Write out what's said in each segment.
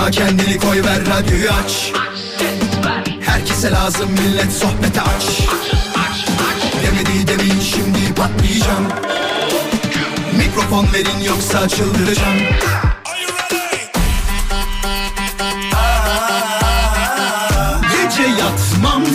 Yorma kendini koy ver radyoyu aç. Herkese lazım millet sohbete aç. Demedi demin şimdi patlayacağım. Mikrofon verin yoksa çıldıracağım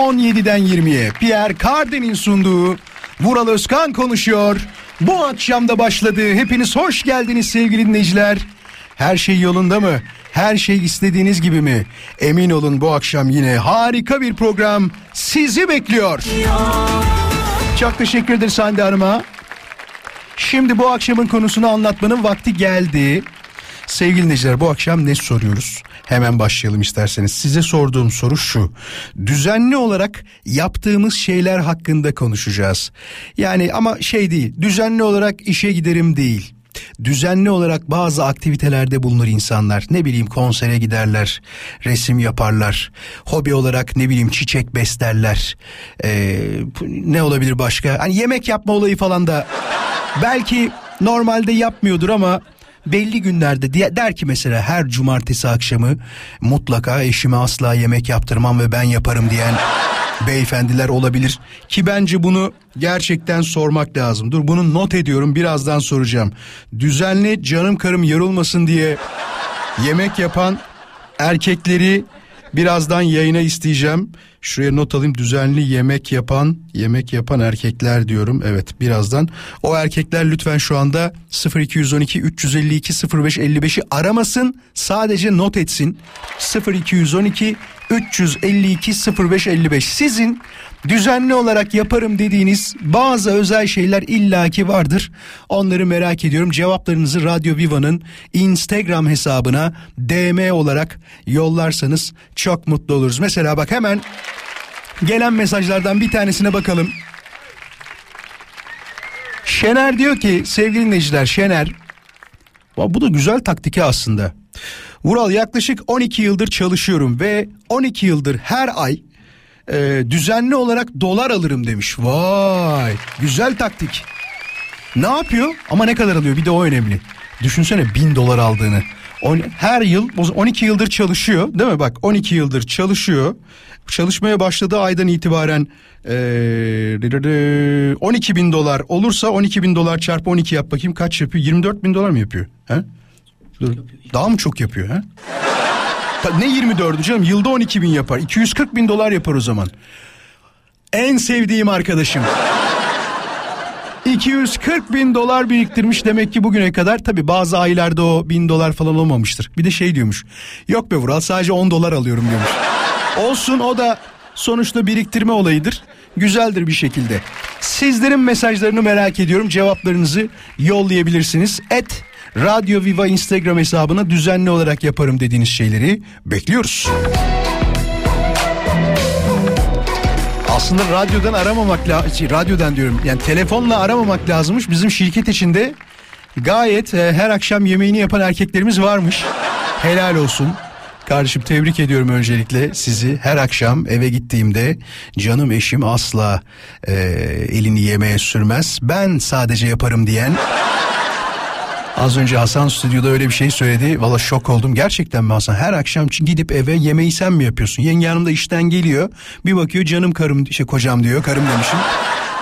17'den 20'ye Pierre Cardin'in sunduğu Vural Özkan konuşuyor. Bu akşam da başladı. Hepiniz hoş geldiniz sevgili dinleyiciler. Her şey yolunda mı? Her şey istediğiniz gibi mi? Emin olun bu akşam yine harika bir program sizi bekliyor. Çok teşekkür ederiz Hande Hanım'a. Şimdi bu akşamın konusunu anlatmanın vakti geldi. Sevgili dinleyiciler bu akşam ne soruyoruz? Hemen başlayalım isterseniz. Size sorduğum soru şu. Düzenli olarak yaptığımız şeyler hakkında konuşacağız. Yani ama şey değil. Düzenli olarak işe giderim değil. Düzenli olarak bazı aktivitelerde bulunur insanlar. Ne bileyim konsere giderler, resim yaparlar. Hobi olarak ne bileyim çiçek beslerler. Ee, ne olabilir başka? Hani yemek yapma olayı falan da belki normalde yapmıyordur ama belli günlerde der ki mesela her cumartesi akşamı mutlaka eşime asla yemek yaptırmam ve ben yaparım diyen beyefendiler olabilir ki bence bunu gerçekten sormak lazım. Dur bunu not ediyorum birazdan soracağım. Düzenli canım karım yarılmasın diye yemek yapan erkekleri birazdan yayına isteyeceğim. Şuraya not alayım düzenli yemek yapan yemek yapan erkekler diyorum. Evet birazdan o erkekler lütfen şu anda 0212 352 0555'i aramasın sadece not etsin. 0212 352 0555 sizin düzenli olarak yaparım dediğiniz bazı özel şeyler illaki vardır. Onları merak ediyorum. Cevaplarınızı Radyo Viva'nın Instagram hesabına DM olarak yollarsanız çok mutlu oluruz. Mesela bak hemen gelen mesajlardan bir tanesine bakalım. Şener diyor ki sevgili dinleyiciler Şener bu da güzel taktiki aslında. Vural yaklaşık 12 yıldır çalışıyorum ve 12 yıldır her ay e, düzenli olarak dolar alırım demiş. Vay güzel taktik. Ne yapıyor ama ne kadar alıyor bir de o önemli. Düşünsene bin dolar aldığını. On, her yıl 12 yıldır çalışıyor değil mi bak 12 yıldır çalışıyor. Çalışmaya başladığı aydan itibaren e, 12 bin dolar olursa 12 bin dolar çarpı 12 yap bakayım kaç yapıyor 24 bin dolar mı yapıyor? He? Daha mı çok yapıyor ha? Ne 24'ü canım yılda 12 bin yapar 240 bin dolar yapar o zaman. En sevdiğim arkadaşım. 240 bin dolar biriktirmiş demek ki bugüne kadar tabi bazı aylarda o bin dolar falan olmamıştır. Bir de şey diyormuş yok be Vural sadece 10 dolar alıyorum diyormuş. Olsun o da sonuçta biriktirme olayıdır. Güzeldir bir şekilde. Sizlerin mesajlarını merak ediyorum. Cevaplarınızı yollayabilirsiniz. Et Radyo Viva Instagram hesabına düzenli olarak yaparım dediğiniz şeyleri bekliyoruz. Aslında radyodan aramamak lazım. Radyodan diyorum. Yani telefonla aramamak lazımmış. Bizim şirket içinde gayet e, her akşam yemeğini yapan erkeklerimiz varmış. Helal olsun. Kardeşim tebrik ediyorum öncelikle sizi. Her akşam eve gittiğimde canım eşim asla e, elini yemeğe sürmez. Ben sadece yaparım diyen Az önce Hasan stüdyoda öyle bir şey söyledi. Valla şok oldum. Gerçekten mi Hasan? Her akşam gidip eve yemeği sen mi yapıyorsun? Yenge hanım da işten geliyor. Bir bakıyor canım karım, şey kocam diyor. Karım demişim.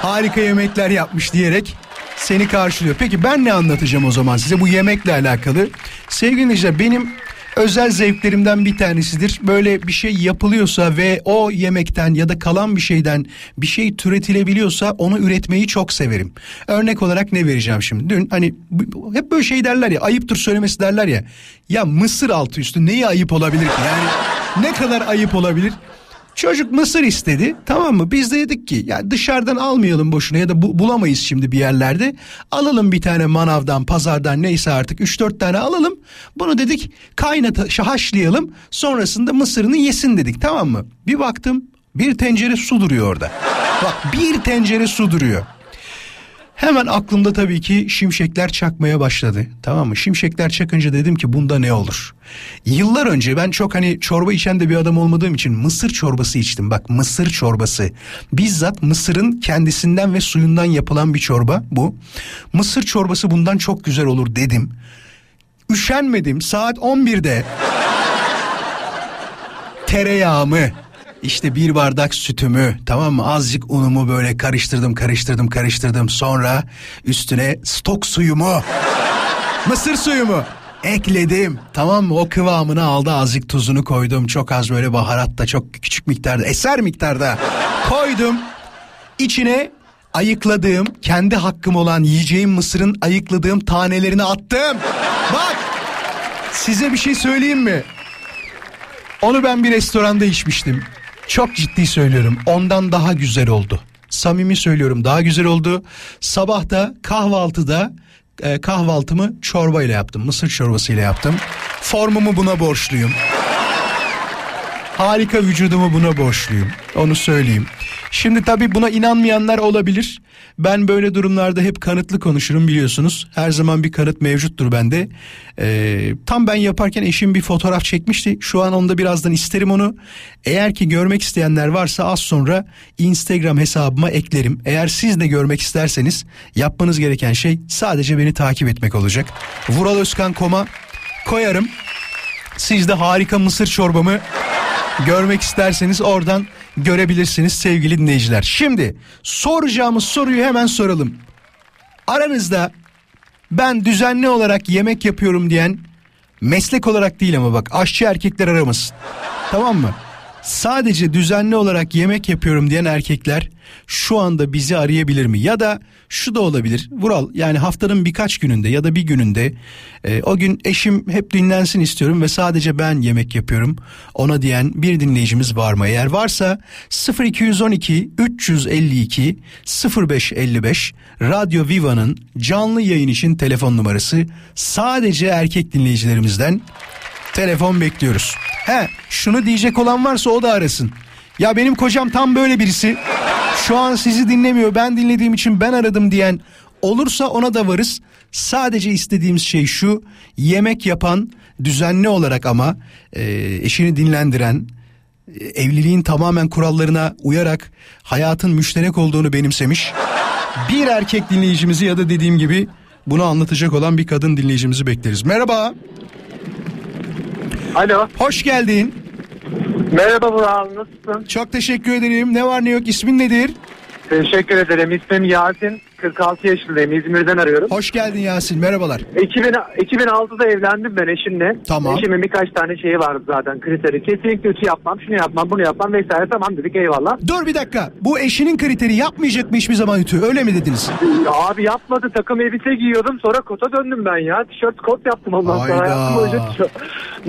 Harika yemekler yapmış diyerek seni karşılıyor. Peki ben ne anlatacağım o zaman size bu yemekle alakalı? Sevgili dinleyiciler benim özel zevklerimden bir tanesidir. Böyle bir şey yapılıyorsa ve o yemekten ya da kalan bir şeyden bir şey türetilebiliyorsa onu üretmeyi çok severim. Örnek olarak ne vereceğim şimdi? Dün hani hep böyle şey derler ya ayıptır söylemesi derler ya. Ya mısır altı üstü neyi ayıp olabilir ki? Yani ne kadar ayıp olabilir? Çocuk mısır istedi tamam mı? Biz de dedik ki ya dışarıdan almayalım boşuna ya da bu, bulamayız şimdi bir yerlerde. Alalım bir tane manavdan pazardan neyse artık 3-4 tane alalım. Bunu dedik kaynata haşlayalım sonrasında mısırını yesin dedik tamam mı? Bir baktım bir tencere su duruyor orada. Bak bir tencere su duruyor. Hemen aklımda tabii ki şimşekler çakmaya başladı. Tamam mı? Şimşekler çakınca dedim ki bunda ne olur? Yıllar önce ben çok hani çorba içen de bir adam olmadığım için mısır çorbası içtim. Bak mısır çorbası. Bizzat mısırın kendisinden ve suyundan yapılan bir çorba bu. Mısır çorbası bundan çok güzel olur dedim. Üşenmedim saat 11'de tereyağımı işte bir bardak sütümü tamam mı? Azıcık unumu böyle karıştırdım karıştırdım karıştırdım. Sonra üstüne stok suyumu mısır suyumu ekledim. Tamam mı? O kıvamını aldı. Azıcık tuzunu koydum. Çok az böyle baharat da çok küçük miktarda eser miktarda koydum. İçine ayıkladığım kendi hakkım olan yiyeceğim mısırın ayıkladığım tanelerini attım. Bak size bir şey söyleyeyim mi? Onu ben bir restoranda içmiştim. Çok ciddi söylüyorum. Ondan daha güzel oldu. Samimi söylüyorum daha güzel oldu. Sabah da kahvaltıda e, kahvaltımı çorbayla yaptım. Mısır çorbasıyla yaptım. Formumu buna borçluyum. Harika vücudumu buna borçluyum. Onu söyleyeyim. Şimdi tabii buna inanmayanlar olabilir. Ben böyle durumlarda hep kanıtlı konuşurum biliyorsunuz. Her zaman bir kanıt mevcuttur bende. Ee, tam ben yaparken eşim bir fotoğraf çekmişti. Şu an onda birazdan isterim onu. Eğer ki görmek isteyenler varsa az sonra Instagram hesabıma eklerim. Eğer siz de görmek isterseniz yapmanız gereken şey sadece beni takip etmek olacak. Vuraloskan.com'a koyarım. Siz de harika mısır çorbamı görmek isterseniz oradan görebilirsiniz sevgili dinleyiciler. Şimdi soracağımız soruyu hemen soralım. Aranızda ben düzenli olarak yemek yapıyorum diyen meslek olarak değil ama bak aşçı erkekler aramasın. Tamam mı? Sadece düzenli olarak yemek yapıyorum diyen erkekler şu anda bizi arayabilir mi? Ya da şu da olabilir. Vural yani haftanın birkaç gününde ya da bir gününde e, o gün eşim hep dinlensin istiyorum ve sadece ben yemek yapıyorum. Ona diyen bir dinleyicimiz var mı? Eğer varsa 0212 352 0555 Radyo Viva'nın canlı yayın için telefon numarası sadece erkek dinleyicilerimizden telefon bekliyoruz. He şunu diyecek olan varsa o da arasın. Ya benim kocam tam böyle birisi. Şu an sizi dinlemiyor ben dinlediğim için ben aradım diyen olursa ona da varız. Sadece istediğimiz şey şu yemek yapan düzenli olarak ama e, eşini dinlendiren e, evliliğin tamamen kurallarına uyarak hayatın müşterek olduğunu benimsemiş. Bir erkek dinleyicimizi ya da dediğim gibi bunu anlatacak olan bir kadın dinleyicimizi bekleriz. Merhaba. Alo. Hoş geldin. Merhaba Burak nasılsın? Çok teşekkür ederim. Ne var ne yok ismin nedir? Teşekkür ederim. İsmim Yasin. 46 yaşındayım. İzmir'den arıyorum. Hoş geldin Yasin merhabalar. 2000, 2006'da evlendim ben eşimle. Tamam. Eşimin birkaç tane şeyi vardı zaten kriteri. Kesinlikle ütü yapmam, şunu yapmam, bunu yapmam vesaire. Tamam dedik eyvallah. Dur bir dakika. Bu eşinin kriteri yapmayacak mı hiçbir zaman ütü? Öyle mi dediniz? Ya abi yapmadı takım elbise giyiyordum sonra kota döndüm ben ya. Tişört kot yaptım ondan Hayda. sonra. Hayatım boyunca tişört.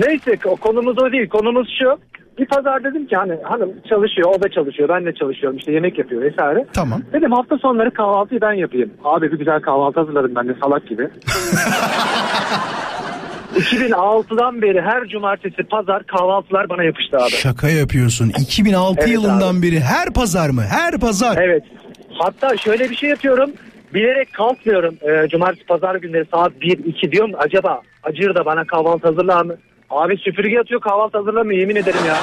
Neyse o konumuz o değil. Konumuz şu. Bir pazar dedim ki hani hanım çalışıyor, o da çalışıyor, ben de çalışıyorum işte yemek yapıyor vesaire. Tamam. Dedim hafta sonları kahvaltıyı ben yapayım. Abi bir güzel kahvaltı hazırladım ben de salak gibi. 2006'dan beri her cumartesi pazar kahvaltılar bana yapıştı abi. Şaka yapıyorsun. 2006 Evet yılından abi. beri her pazar mı? Her pazar. Evet. Hatta şöyle bir şey yapıyorum. Bilerek kalkmıyorum. Ee, cumartesi pazar günleri saat 1-2 diyorum. Acaba Acır da bana kahvaltı hazırlar mı? Abi süpürge atıyor kahvaltı hazırlamıyor yemin ederim ya.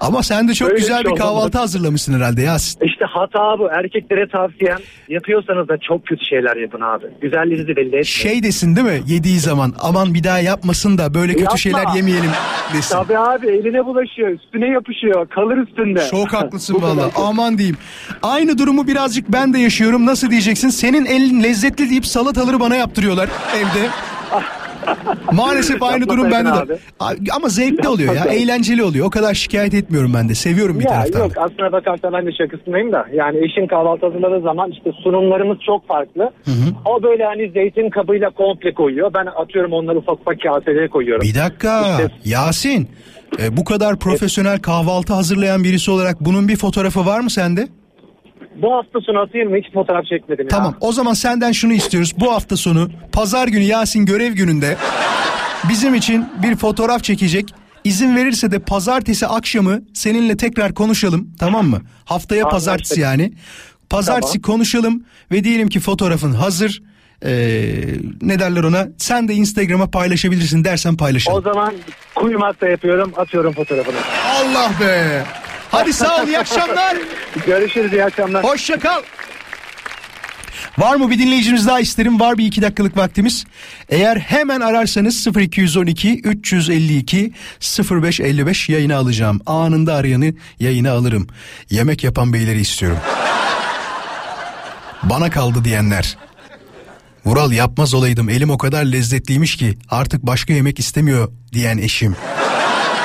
Ama sen de çok Öyle güzel bir şey kahvaltı olmadı. hazırlamışsın herhalde Yasin. İşte hata bu. Erkeklere tavsiyem yapıyorsanız da çok kötü şeyler yapın abi. Güzelliğinizi belli etmeyin. Şey desin değil mi yediği zaman aman bir daha yapmasın da böyle kötü Yapma. şeyler yemeyelim desin. Tabii abi eline bulaşıyor, üstüne yapışıyor, kalır üstünde. Çok haklısın valla aman diyeyim. Aynı durumu birazcık ben de yaşıyorum. Nasıl diyeceksin? Senin elin lezzetli deyip salataları bana yaptırıyorlar evde. Maalesef aynı durum bende Yapmasaydın de. Ama zevkli oluyor ya. Eğlenceli oluyor. O kadar şikayet etmiyorum ben de. Seviyorum bir Ya taraftan yok da. aslına bakarsan ben de şakasındayım da yani eşin kahvaltı hazırladığı zaman işte sunumlarımız çok farklı. O böyle hani zeytin kabıyla komple koyuyor. Ben atıyorum onları ufak ufak kaselere koyuyorum. Bir dakika. İşte- Yasin. E, bu kadar profesyonel kahvaltı hazırlayan birisi olarak bunun bir fotoğrafı var mı sende? Bu hafta sonu atayım mı? Hiç fotoğraf çekmedim ya. Tamam o zaman senden şunu istiyoruz. Bu hafta sonu pazar günü Yasin görev gününde bizim için bir fotoğraf çekecek. İzin verirse de pazartesi akşamı seninle tekrar konuşalım tamam mı? Haftaya Anlaştık. pazartesi yani. Pazartesi konuşalım ve diyelim ki fotoğrafın hazır. Ee, ne derler ona? Sen de Instagram'a paylaşabilirsin dersen paylaşalım. O zaman kuyumakta yapıyorum atıyorum fotoğrafını. Allah be. Hadi sağ ol iyi akşamlar. Görüşürüz iyi akşamlar. Hoşça kal. Var mı bir dinleyicimiz daha isterim? Var bir iki dakikalık vaktimiz. Eğer hemen ararsanız 0212 352 0555 yayına alacağım. Anında arayanı yayına alırım. Yemek yapan beyleri istiyorum. Bana kaldı diyenler. Vural yapmaz olaydım elim o kadar lezzetliymiş ki artık başka yemek istemiyor diyen eşim.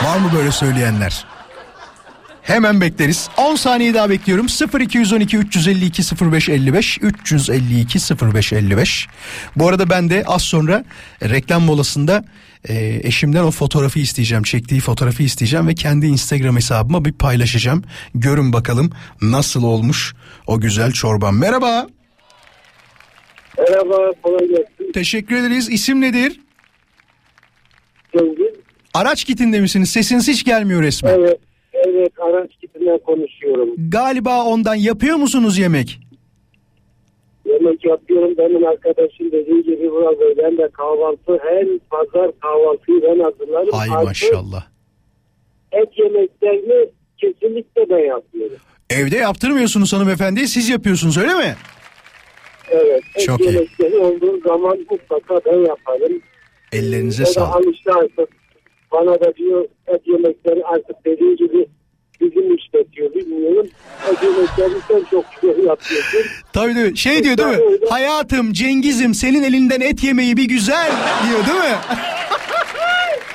Var mı böyle söyleyenler? Hemen bekleriz. 10 saniye daha bekliyorum. 0212 352 0555 352 0555. Bu arada ben de az sonra reklam molasında e, eşimden o fotoğrafı isteyeceğim. Çektiği fotoğrafı isteyeceğim ve kendi Instagram hesabıma bir paylaşacağım. Görün bakalım nasıl olmuş o güzel çorbam. Merhaba. Merhaba, kolay gelsin. Teşekkür ederiz. İsim nedir? Cengiz. Araç kitinde misiniz? Sesiniz hiç gelmiyor resmen. Evet, evet araç kitinden konuşuyorum. Galiba ondan yapıyor musunuz yemek? Yemek yapıyorum. Benim arkadaşım dediği gibi Bey ben de kahvaltı her pazar kahvaltıyı ben hazırlarım. Ay Artı maşallah. Et yemeklerini kesinlikle ben yapıyorum. Evde yaptırmıyorsunuz hanımefendi siz yapıyorsunuz öyle mi? Evet, et Çok iyi. yemekleri olduğu zaman mutlaka ben yaparım. Ellerinize sağlık. alıştı artık. Bana da diyor et yemekleri artık dediği gibi bizim işletiyor bilmiyorum. Et yemeklerini sen çok güzel yapıyorsun. Tabii tabii. Şey diyor değil mi? Hayatım Cengiz'im senin elinden et yemeyi bir güzel diyor değil mi?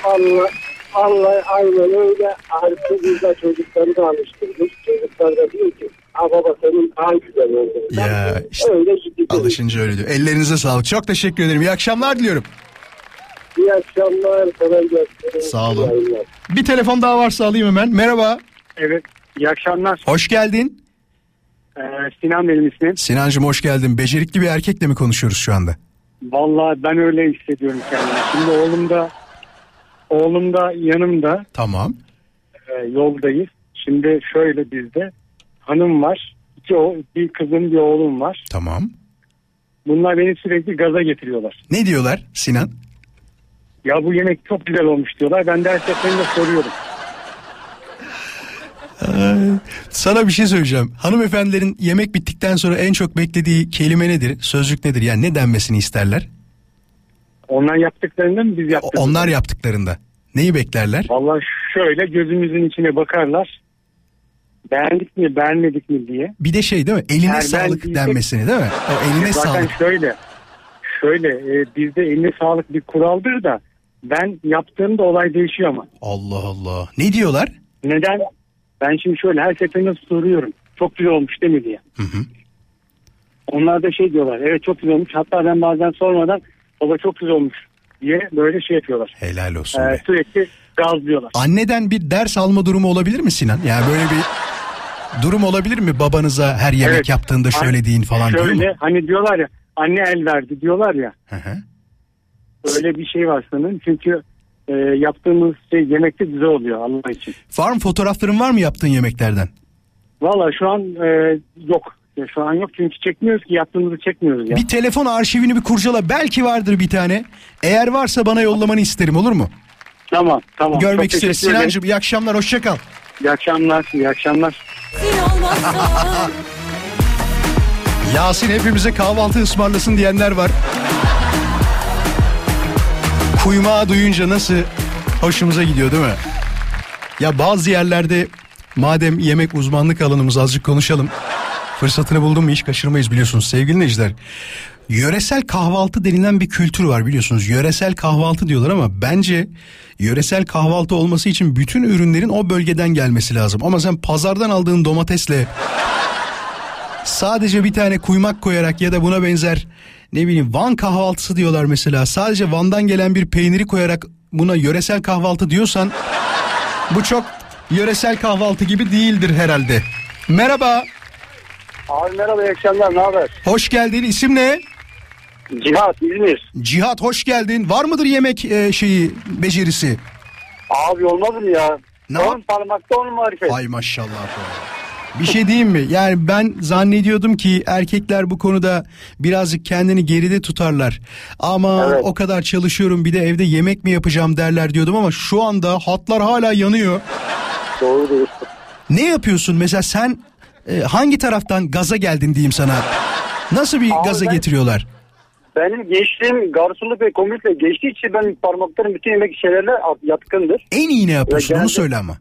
Allah Allah aynen öyle artık burada çocukları da alıştırmış. Çocuklar da diyor ki ha baba senin daha güzel oldu. Ya, işte öyle gidiyor. Alışınca öyle diyor. Ellerinize sağlık. Çok teşekkür ederim. İyi akşamlar diliyorum. İyi akşamlar. Kolay gelsin. Sağ olun. Yayınlar. Bir telefon daha varsa alayım hemen. Merhaba. Evet iyi akşamlar. Hoş geldin. Ee, Sinan benim ismim. Sinancım hoş geldin. Becerikli bir erkekle mi konuşuyoruz şu anda? Vallahi ben öyle hissediyorum kendimi. Şimdi oğlum da oğlum da yanımda Tamam. e, yoldayız. Şimdi şöyle bizde hanım var. İki o, bir kızım bir oğlum var. Tamam. Bunlar beni sürekli gaza getiriyorlar. Ne diyorlar Sinan? Ya bu yemek çok güzel olmuş diyorlar. Ben de her seferinde soruyorum. Sana bir şey söyleyeceğim. Hanımefendilerin yemek bittikten sonra en çok beklediği kelime nedir? Sözcük nedir? Yani ne denmesini isterler? Onlar yaptıklarında mı biz yaptık? Onlar yaptıklarında. Neyi beklerler? Vallahi şöyle gözümüzün içine bakarlar. Beğendik mi beğenmedik mi diye. Bir de şey değil mi? Eline Eğer sağlık denmesini değil mi? O eline Zaten sağlık. şöyle şöyle e, bizde eline sağlık bir kuraldır da ben yaptığımda olay değişiyor ama. Allah Allah. Ne diyorlar? Neden? Ben şimdi şöyle her seferinde soruyorum. Çok güzel olmuş değil mi diye. Hı hı. Onlar da şey diyorlar. Evet çok güzel olmuş. Hatta ben bazen sormadan baba çok güzel olmuş diye böyle şey yapıyorlar. Helal olsun Ee, be. sürekli gazlıyorlar. Anneden bir ders alma durumu olabilir mi Sinan? Yani böyle bir durum olabilir mi babanıza her yemek Evet. yaptığında şöyle deyin falan diyor mu? Şöyle hani diyorlar ya anne el verdi diyorlar ya. Hı hı. Öyle bir şey var sanırım. Çünkü e, yaptığımız şey yemekte güzel oluyor Allah için. Var mı fotoğrafların var mı yaptığın yemeklerden? Valla şu an e, yok. Ya Şu an yok çünkü çekmiyoruz ki yaptığımızı çekmiyoruz ya. Bir telefon arşivini bir kurcala. Belki vardır bir tane. Eğer varsa bana yollamanı isterim olur mu? Tamam tamam. Görmek Çok isteriz. teşekkür ederim. Sinancığım iyi akşamlar hoşça kal. İyi akşamlar. iyi akşamlar. Yasin hepimize kahvaltı ısmarlasın diyenler var. Kuymağı duyunca nasıl hoşumuza gidiyor değil mi? Ya bazı yerlerde madem yemek uzmanlık alanımız azıcık konuşalım. Fırsatını buldum mu hiç kaçırmayız biliyorsunuz sevgili dinleyiciler. Yöresel kahvaltı denilen bir kültür var biliyorsunuz. Yöresel kahvaltı diyorlar ama bence yöresel kahvaltı olması için bütün ürünlerin o bölgeden gelmesi lazım. Ama sen pazardan aldığın domatesle sadece bir tane kuymak koyarak ya da buna benzer ne bileyim Van kahvaltısı diyorlar mesela. Sadece Van'dan gelen bir peyniri koyarak buna yöresel kahvaltı diyorsan Bu çok yöresel kahvaltı gibi değildir herhalde. Merhaba. Abi merhaba iyi akşamlar ne haber? Hoş geldin. İsim ne? Cihat İzmir. Cihat hoş geldin. Var mıdır yemek e, şeyi becerisi? Abi olmaz mı ya? Ne On parmakta on marifet. Ay maşallah. Bir şey diyeyim mi? Yani ben zannediyordum ki erkekler bu konuda birazcık kendini geride tutarlar. Ama Evet. o kadar çalışıyorum bir de evde yemek mi yapacağım derler diyordum ama şu anda hatlar hala yanıyor. Doğru diyorsun. Ne yapıyorsun? Mesela sen e, hangi taraftan gaza geldin diyeyim sana? Nasıl bir Abi gaza ben- getiriyorlar? Benim gençliğim garsonluk ve komikle geçtiği için ben parmakların bütün yemek şeylerine yatkındır. En iyi ne yapıyorsun? Ya Onu genelde- söyle ama.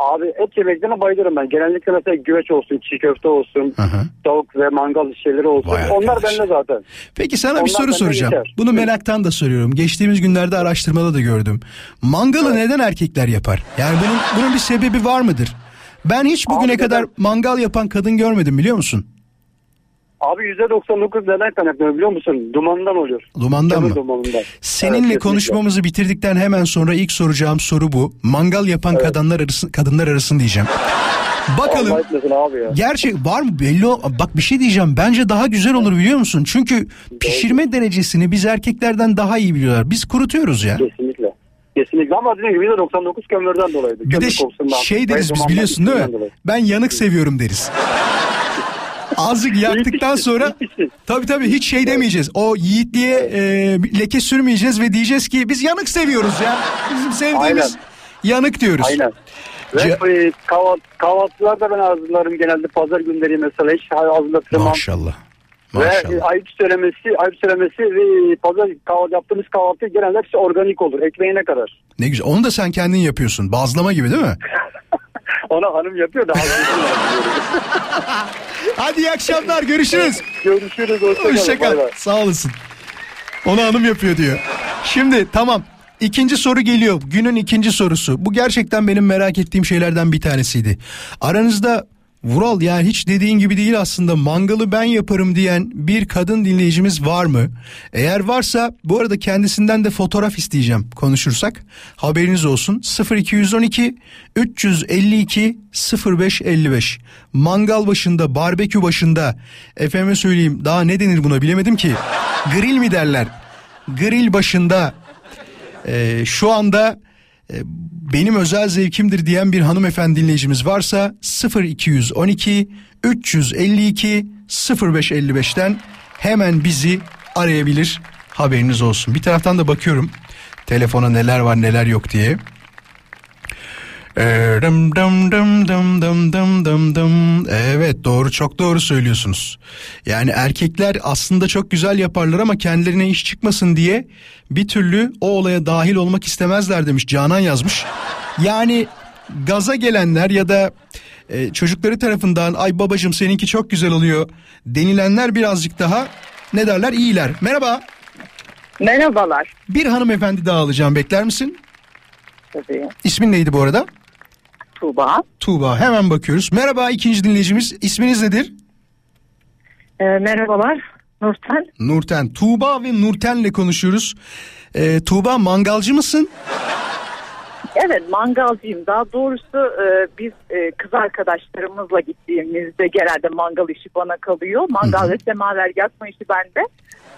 Abi et yemeklerine bayılırım ben. Genellikle mesela güveç olsun, çiğ köfte olsun, hı. tavuk ve mangal şeyleri olsun. Vay Onlar arkadaş. bende zaten. Peki sana bir Onlar soru bende soracağım. geçer. Bunu meraktan da soruyorum. Geçtiğimiz günlerde araştırmada da gördüm. Mangalı neden erkekler yapar? Yani bunun bunun bir sebebi var mıdır? Ben hiç bugüne Abi kadar neden? mangal yapan kadın görmedim biliyor musun? Abi %99 neden kaynaklanıyor biliyor musun? Dumanından oluyor. Dumandan Kömür mı? Dumanından. Evet, Seninle kesinlikle. konuşmamızı bitirdikten hemen sonra ilk soracağım soru bu. Mangal yapan kadınlar arasın kadınlar arasın diyeceğim. Bakalım abi ya. Gerçek var mı belli ol- bak bir şey diyeceğim bence daha güzel olur biliyor musun? Çünkü pişirme derecesini biz erkeklerden daha iyi biliyorlar. Biz kurutuyoruz ya. Kesinlikle. Kesinlikle ama dediğim gibi %99 kömürden dolayıydı. Bir de Kömür kokusundan. şey deriz biz dumandan, biliyorsun değil mi? dolayı. Ben yanık seviyorum deriz. Azıcık yaktıktan sonra tabii tabii hiç şey demeyeceğiz. O yiğitliğe e, leke sürmeyeceğiz ve diyeceğiz ki biz yanık seviyoruz ya. Bizim sevdiğimiz Aynen. yanık diyoruz. Aynen. Ve Ce- e, kahvaltı, kahvaltılarda ben hazırlarım genelde pazar günleri mesela hiç hazırlatırım. Maşallah. Ve e, Maşallah. ayıp söylemesi, ayıp söylemesi ve pazar kahvaltı yaptığımız kahvaltı genelde hepsi organik olur. Ekmeğine kadar. Ne güzel. Onu da sen kendin yapıyorsun. Bazlama gibi değil mi? Ona hanım yapıyor da. Hadi iyi akşamlar. Görüşürüz. Görüşürüz. Hoşçakalın. Hoşça kal. Bay bay. Sağ olasın. Onu hanım yapıyor diyor. Şimdi tamam. İkinci soru geliyor. Günün ikinci sorusu. Bu gerçekten benim merak ettiğim şeylerden bir tanesiydi. Aranızda Vural yani hiç dediğin gibi değil aslında. Mangalı ben yaparım diyen bir kadın dinleyicimiz var mı? Eğer varsa bu arada kendisinden de fotoğraf isteyeceğim konuşursak. Haberiniz olsun. 0212 352 0555 mangal başında barbekü başında. Efeme söyleyeyim daha ne denir buna bilemedim ki. Grill mi derler? Grill başında. E, şu anda e, benim özel zevkimdir diyen bir hanımefendi dinleyicimiz varsa 0212 352 0555'ten hemen bizi arayabilir haberiniz olsun. Bir taraftan da bakıyorum telefona neler var neler yok diye. Ee, dım dım dım dım dım dım dım dım. Evet doğru çok doğru söylüyorsunuz. Yani erkekler aslında çok güzel yaparlar ama kendilerine iş çıkmasın diye bir türlü o olaya dahil olmak istemezler demiş Canan yazmış. Yani gaza gelenler ya da e, çocukları tarafından ay babacım seninki çok güzel oluyor denilenler birazcık daha ne derler iyiler. Merhaba. Merhabalar. Bir hanımefendi daha alacağım bekler misin? Tabii. İsmin neydi bu arada? Tuğba. Tuğba hemen bakıyoruz. Merhaba ikinci dinleyicimiz isminiz nedir? Ee, merhabalar. Nurten. Nurten. Tuğba ve Nurten'le konuşuyoruz. Ee, Tuğba mangalcı mısın? Evet mangalcıyım. Daha doğrusu e, biz e, kız arkadaşlarımızla gittiğimizde genelde mangal işi bana kalıyor. Mangal ve semaver yakma işi bende.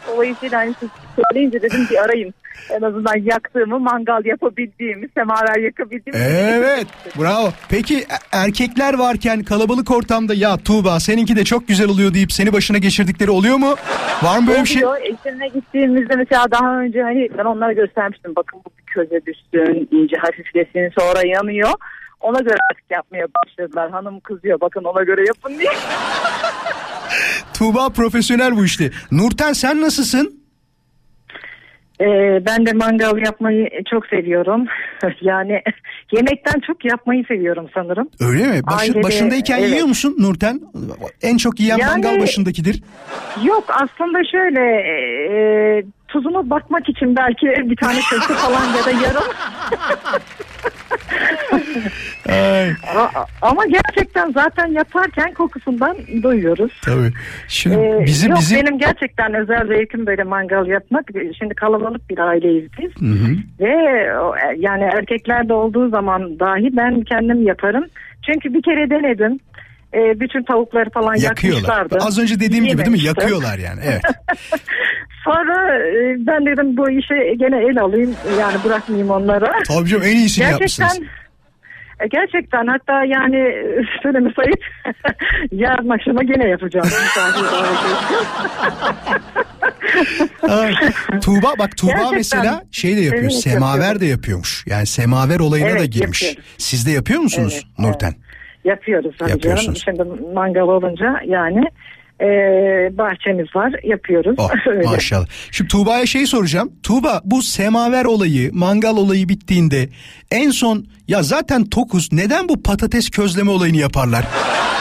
Dolayısıyla hani siz söyleyince dedim ki arayayım. En azından yaktığımı, mangal yapabildiğimi, semaver yakabildiğimi. Evet bravo. Peki e- erkekler varken kalabalık ortamda ya Tuğba seninki de çok güzel oluyor deyip seni başına geçirdikleri oluyor mu? Var mı böyle bir şey? Eşimle gittiğimizde mesela daha önce hani ben onlara göstermiştim. Bakın bu bir köze düşsün, ince hafiflesin sonra yanıyor. Ona göre artık yapmaya başladılar. Hanım kızıyor bakın ona göre yapın diye. Tuğba profesyonel bu işte. Nurten sen nasılsın? Ee, ben de mangal yapmayı çok seviyorum. yani yemekten çok yapmayı seviyorum sanırım. Öyle mi? Başı- Ailede, başındayken evet. yiyor musun Nurten? En çok yiyen Yani- mangal başındakidir. Yok aslında şöyle e, tuzunu bakmak için belki bir tane köfte falan ya da yarım. Ay, Ama gerçekten zaten yaparken kokusundan duyuyoruz. tabii. Şimdi Ee, bizim yok bizim benim gerçekten özel zevkim böyle mangal yapmak. Şimdi kalabalık bir aileyiz biz. Ve o, e, yani erkekler de olduğu zaman dahi ben kendim yaparım. Çünkü bir kere denedim. Ee, bütün tavukları falan yakıyorlar. yakmışlardı. Az önce dediğim gibi değil mi? Yakıyorlar yani. Evet. Sonra e, ben dedim bu işe gene el alayım yani bırakmayayım onlara. Tabii canım en iyisini Gerçekten yapmışsınız. e, gerçekten hatta yani söyleme sayıp yarın akşama gene yapacağım. Tuğba bak Tuğba Gerçekten. mesela şey de yapıyor. Evet, semaver de yapıyormuş. Yani semaver olayına Evet, da girmiş. yapıyorum. Siz de yapıyor musunuz Evet, Nurten? Yapıyoruz tabii canım. Yapıyorsunuz. Şimdi mangal olunca yani e, bahçemiz var yapıyoruz. Oh, Öyle. maşallah. Şimdi Tuğba'ya şey soracağım. Tuğba bu semaver olayı, mangal olayı bittiğinde en son ya zaten tokuz neden bu patates közleme olayını yaparlar?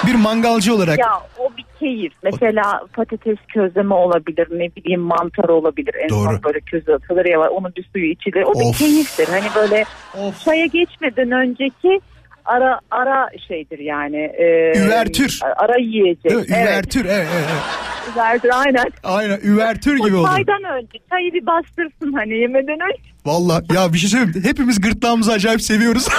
Bir mangalcı olarak. Ya o bir keyif. Mesela patates közleme olabilir, ne bileyim mantar olabilir. En Doğru. son böyle köze atılır ya onun bir suyu içilir. O Of. bir keyiftir. Hani böyle çaya geçmeden önceki ara ara şeydir yani. E, Üvertür. Ara yiyecek. Değil mi? Evet. Üvertür, evet, evet, evet. Üvertür aynen. Aynen üvertür gibi O oldu. çaydan önce çayı bir bastırsın hani yemeden önce. Valla ya bir şey söyleyeyim mi? Hepimiz gırtlağımızı acayip seviyoruz.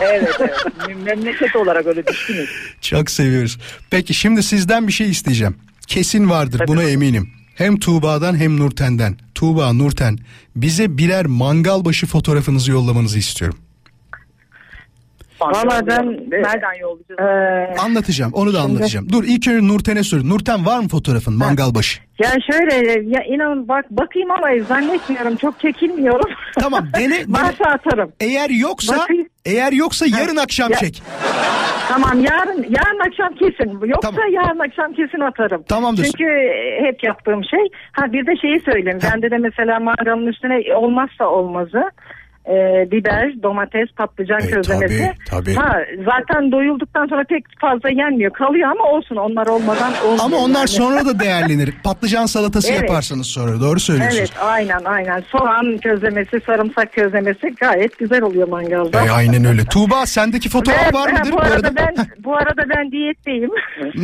Evet evet. Memleket olarak öyle düşünün. Çok seviyoruz. Peki şimdi sizden bir şey isteyeceğim. Kesin vardır buna eminim. Hem Tuğba'dan hem Nurten'den. Tuğba, Nurten bize birer mangal başı fotoğrafınızı yollamanızı istiyorum. Valla ben Nereden yollayacağız? e, Anlatacağım onu da anlatacağım. Dur ilk önce Nurten'e sorayım. Nurten var mı fotoğrafın mangal başı? ya şöyle ya inan bak bakayım ama zannetmiyorum çok çekinmiyorum. Tamam dene. Varsa atarım. Eğer yoksa Bakayım. eğer yoksa yarın akşam Ya- çek. Tamam yarın yarın akşam kesin. Yoksa Tamam. yarın akşam kesin atarım. Tamamdır. Çünkü hep yaptığım şey. Ha bir de şeyi söyleyeyim. Bende de mesela mangalın üstüne olmazsa olmazı e, biber, domates, patlıcan E, közlemesi. tabii, tabii. Ha zaten doyulduktan sonra pek fazla yenmiyor. Kalıyor ama olsun onlar olmadan olmuyor. Ama onlar yani. sonra da değerlenir. Patlıcan salatası Evet. yaparsanız sonra. Doğru söylüyorsunuz. Evet aynen aynen. Soğan közlemesi, sarımsak közlemesi gayet güzel oluyor mangalda. E, aynen öyle. Tuğba sendeki fotoğraf Evet, var mıdır bu bu arada arada? ben bu arada ben diyetteyim.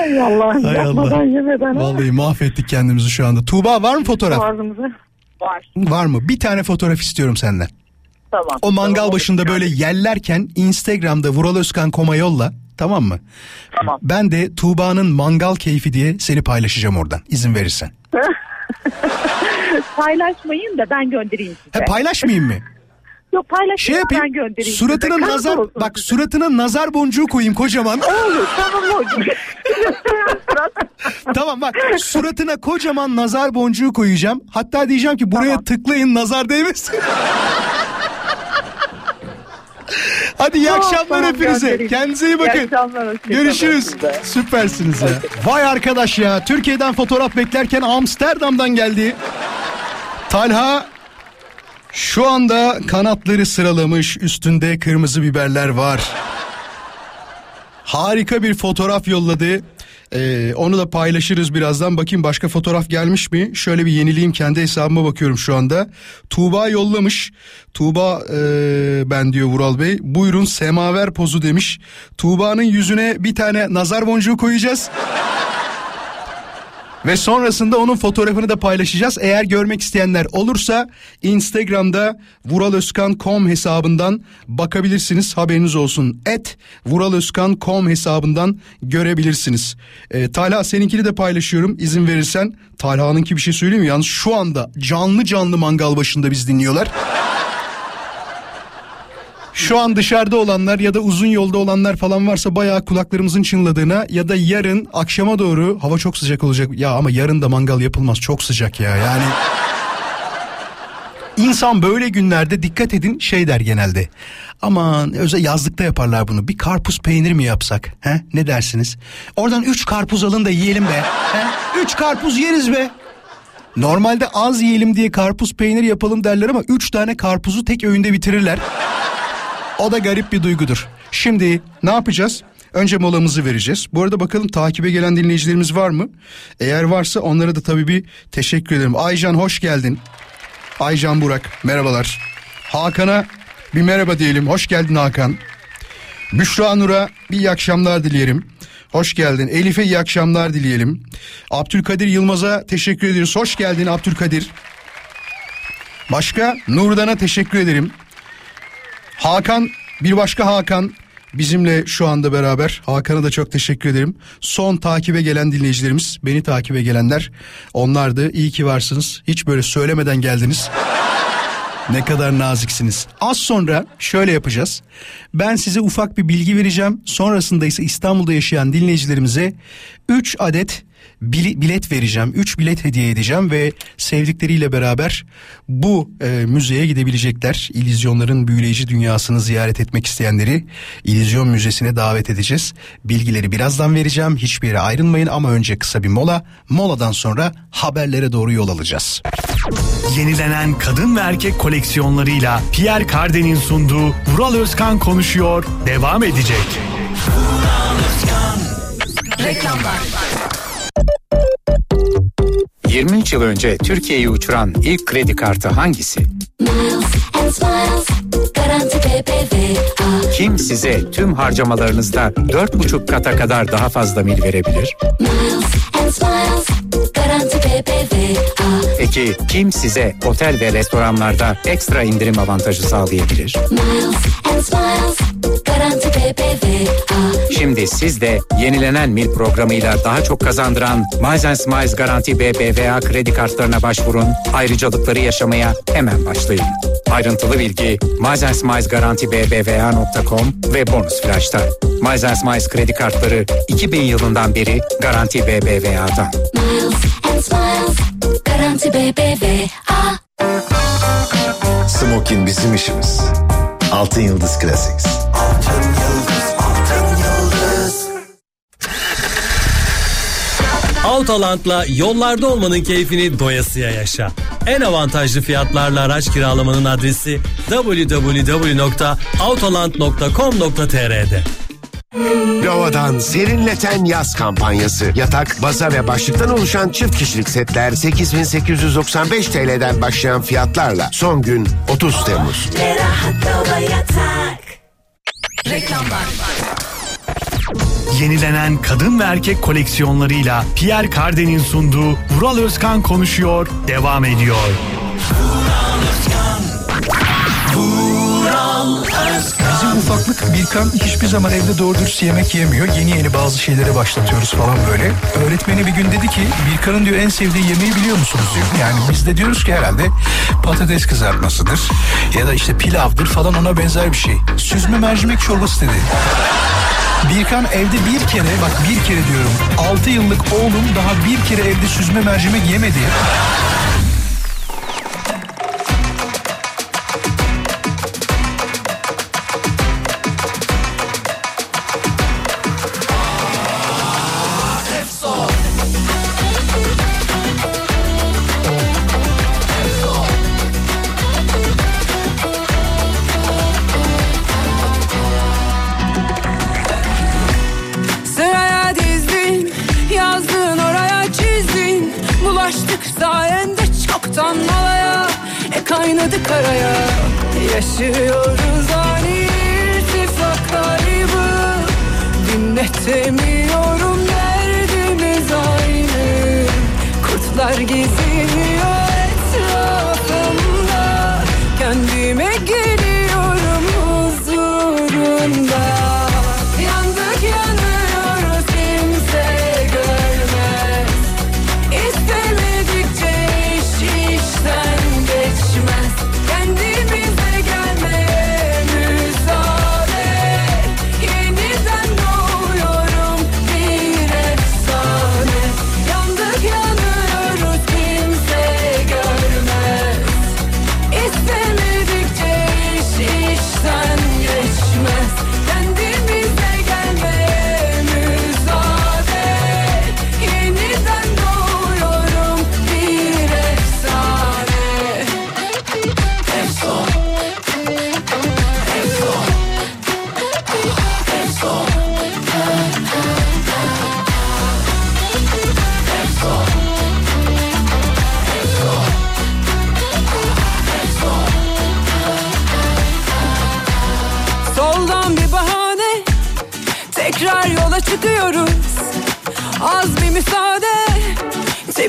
Ay Allah Hay yapmadan Allah. yemeden. Vallahi mahvettik kendimizi şu anda. Tuğba var mı fotoğraf? Boğazımızı. Var. Var mı? Bir tane fotoğraf istiyorum senden. Tamam. O mangal Tamam, başında olur. böyle yerlerken Instagram'da Vural Özkan koma yolla. Tamam mı? Tamam. Ben de Tuğba'nın mangal keyfi diye seni paylaşacağım oradan. izin verirsen. Paylaşmayın da ben göndereyim size. He paylaşmayayım mı? Yok paylaşmayın Şey ben yapayım. göndereyim Suratına size. nazar Kanka bak size. suratına nazar boncuğu koyayım kocaman. Olur tamam hocam. tamam bak suratına kocaman nazar boncuğu koyacağım. Hatta diyeceğim ki buraya Tamam. tıklayın nazar değmesin. Hadi iyi Tamam, akşamlar tamam, hepinize. göndereyim. Kendinize iyi İyi bakın. akşamlar, hoşçakalın Görüşürüz. Süpersiniz ya. Vay arkadaş ya. Türkiye'den fotoğraf beklerken Amsterdam'dan geldi. Talha şu anda kanatları sıralamış. Üstünde kırmızı biberler var. Harika bir fotoğraf yolladı. Ee, onu da paylaşırız birazdan. Bakayım başka fotoğraf gelmiş mi? Şöyle bir yenileyim kendi hesabıma bakıyorum şu anda. Tuğba yollamış. Tuğba e, ben diyor Vural Bey. Buyurun semaver pozu demiş. Tuğba'nın yüzüne bir tane nazar boncuğu koyacağız. Ve sonrasında onun fotoğrafını da paylaşacağız. Eğer görmek isteyenler olursa Instagram'da vuraloskan.com hesabından bakabilirsiniz. Haberiniz olsun. Et vuraloskan.com hesabından görebilirsiniz. Ee, Talha seninkini de paylaşıyorum izin verirsen. Talha'nınki bir şey söyleyeyim mi? Yalnız şu anda canlı canlı mangal başında biz dinliyorlar. Şu an dışarıda olanlar ya da uzun yolda olanlar falan varsa bayağı kulaklarımızın çınladığına ya da yarın akşama doğru hava çok sıcak olacak. Ya ama yarın da mangal yapılmaz çok sıcak ya yani. İnsan böyle günlerde dikkat edin şey der genelde. Aman özel yazlıkta yaparlar bunu. Bir karpuz peynir mi yapsak? He? Ne dersiniz? Oradan üç karpuz alın da yiyelim be. He? Üç karpuz yeriz be. Normalde az yiyelim diye karpuz peynir yapalım derler ama üç tane karpuzu tek öğünde bitirirler. O da garip bir duygudur. Şimdi ne yapacağız? Önce molamızı vereceğiz. Bu arada bakalım takibe gelen dinleyicilerimiz var mı? Eğer varsa onlara da tabii bir teşekkür ederim. Aycan hoş geldin. Aycan Burak merhabalar. Hakan'a bir merhaba diyelim. Hoş geldin Hakan. Büşra Nur'a bir iyi akşamlar dileyelim. Hoş geldin. Elif'e iyi akşamlar dileyelim. Abdülkadir Yılmaz'a teşekkür ediyoruz. Hoş geldin Abdülkadir. Başka Nurdan'a teşekkür ederim. Hakan bir başka Hakan bizimle şu anda beraber. Hakan'a da çok teşekkür ederim. Son takibe gelen dinleyicilerimiz, beni takibe gelenler onlardı. İyi ki varsınız. Hiç böyle söylemeden geldiniz. Ne kadar naziksiniz. Az sonra şöyle yapacağız. Ben size ufak bir bilgi vereceğim. Sonrasında ise İstanbul'da yaşayan dinleyicilerimize 3 adet bilet vereceğim. 3 bilet hediye edeceğim ve sevdikleriyle beraber bu e, müzeye gidebilecekler. İllüzyonların büyüleyici dünyasını ziyaret etmek isteyenleri İllüzyon Müzesi'ne davet edeceğiz. Bilgileri birazdan vereceğim. Hiçbir yere ayrılmayın ama önce kısa bir mola. Moladan sonra haberlere doğru yol alacağız. Yenilenen kadın ve erkek koleksiyonlarıyla Pierre Cardin'in sunduğu Vural Özkan konuşuyor devam edecek. Reklamlar. 23 yıl önce Türkiye'yi uçuran ilk kredi kartı hangisi? Kim size tüm harcamalarınızda 4,5 kata kadar daha fazla mil verebilir? Peki kim size otel ve restoranlarda ekstra indirim avantajı sağlayabilir? Şimdi siz de yenilenen mil programıyla daha çok kazandıran Miles Smiles Garanti BBVA kredi kartlarına başvurun. Ayrıcalıkları yaşamaya hemen başlayın. Ayrıntılı bilgi Miles Smiles Garanti BBVA.com ve bonus flash'ta. Miles Smiles kredi kartları 2000 yılından beri Garanti BBVA'dan. Garanti BBVA. Smokin bizim işimiz. Altın Yıldız Classics. Autoland'la yollarda olmanın keyfini doyasıya yaşa. En avantajlı fiyatlarla araç kiralamanın adresi www.autoland.com.tr'de. Lova'dan serinleten yaz kampanyası. Yatak, baza ve başlıktan oluşan çift kişilik setler 8895 TL'den başlayan fiyatlarla son gün 30 Temmuz. Ne rahat Lova yatak. Reklamlar. Yenilenen kadın ve erkek koleksiyonlarıyla Pierre Cardin'in sunduğu Vural Özkan konuşuyor devam ediyor. Bizim ufaklık Birkan hiçbir zaman evde doğru dürüst yemek yemiyor. Yeni yeni bazı şeylere başlatıyoruz falan böyle. Öğretmeni bir gün dedi ki Birkan'ın diyor en sevdiği yemeği biliyor musunuz diyor. Yani biz de diyoruz ki herhalde patates kızartmasıdır ya da işte pilavdır falan ona benzer bir şey. Süzme mercimek çorbası dedi. Birkan evde bir kere bak bir kere diyorum 6 yıllık oğlum daha bir kere evde süzme mercimek yemedi. Yaşıyoruz ani irtifak kaybı Dinletemiyorum derdimiz aynı. Kurtlar geziniyor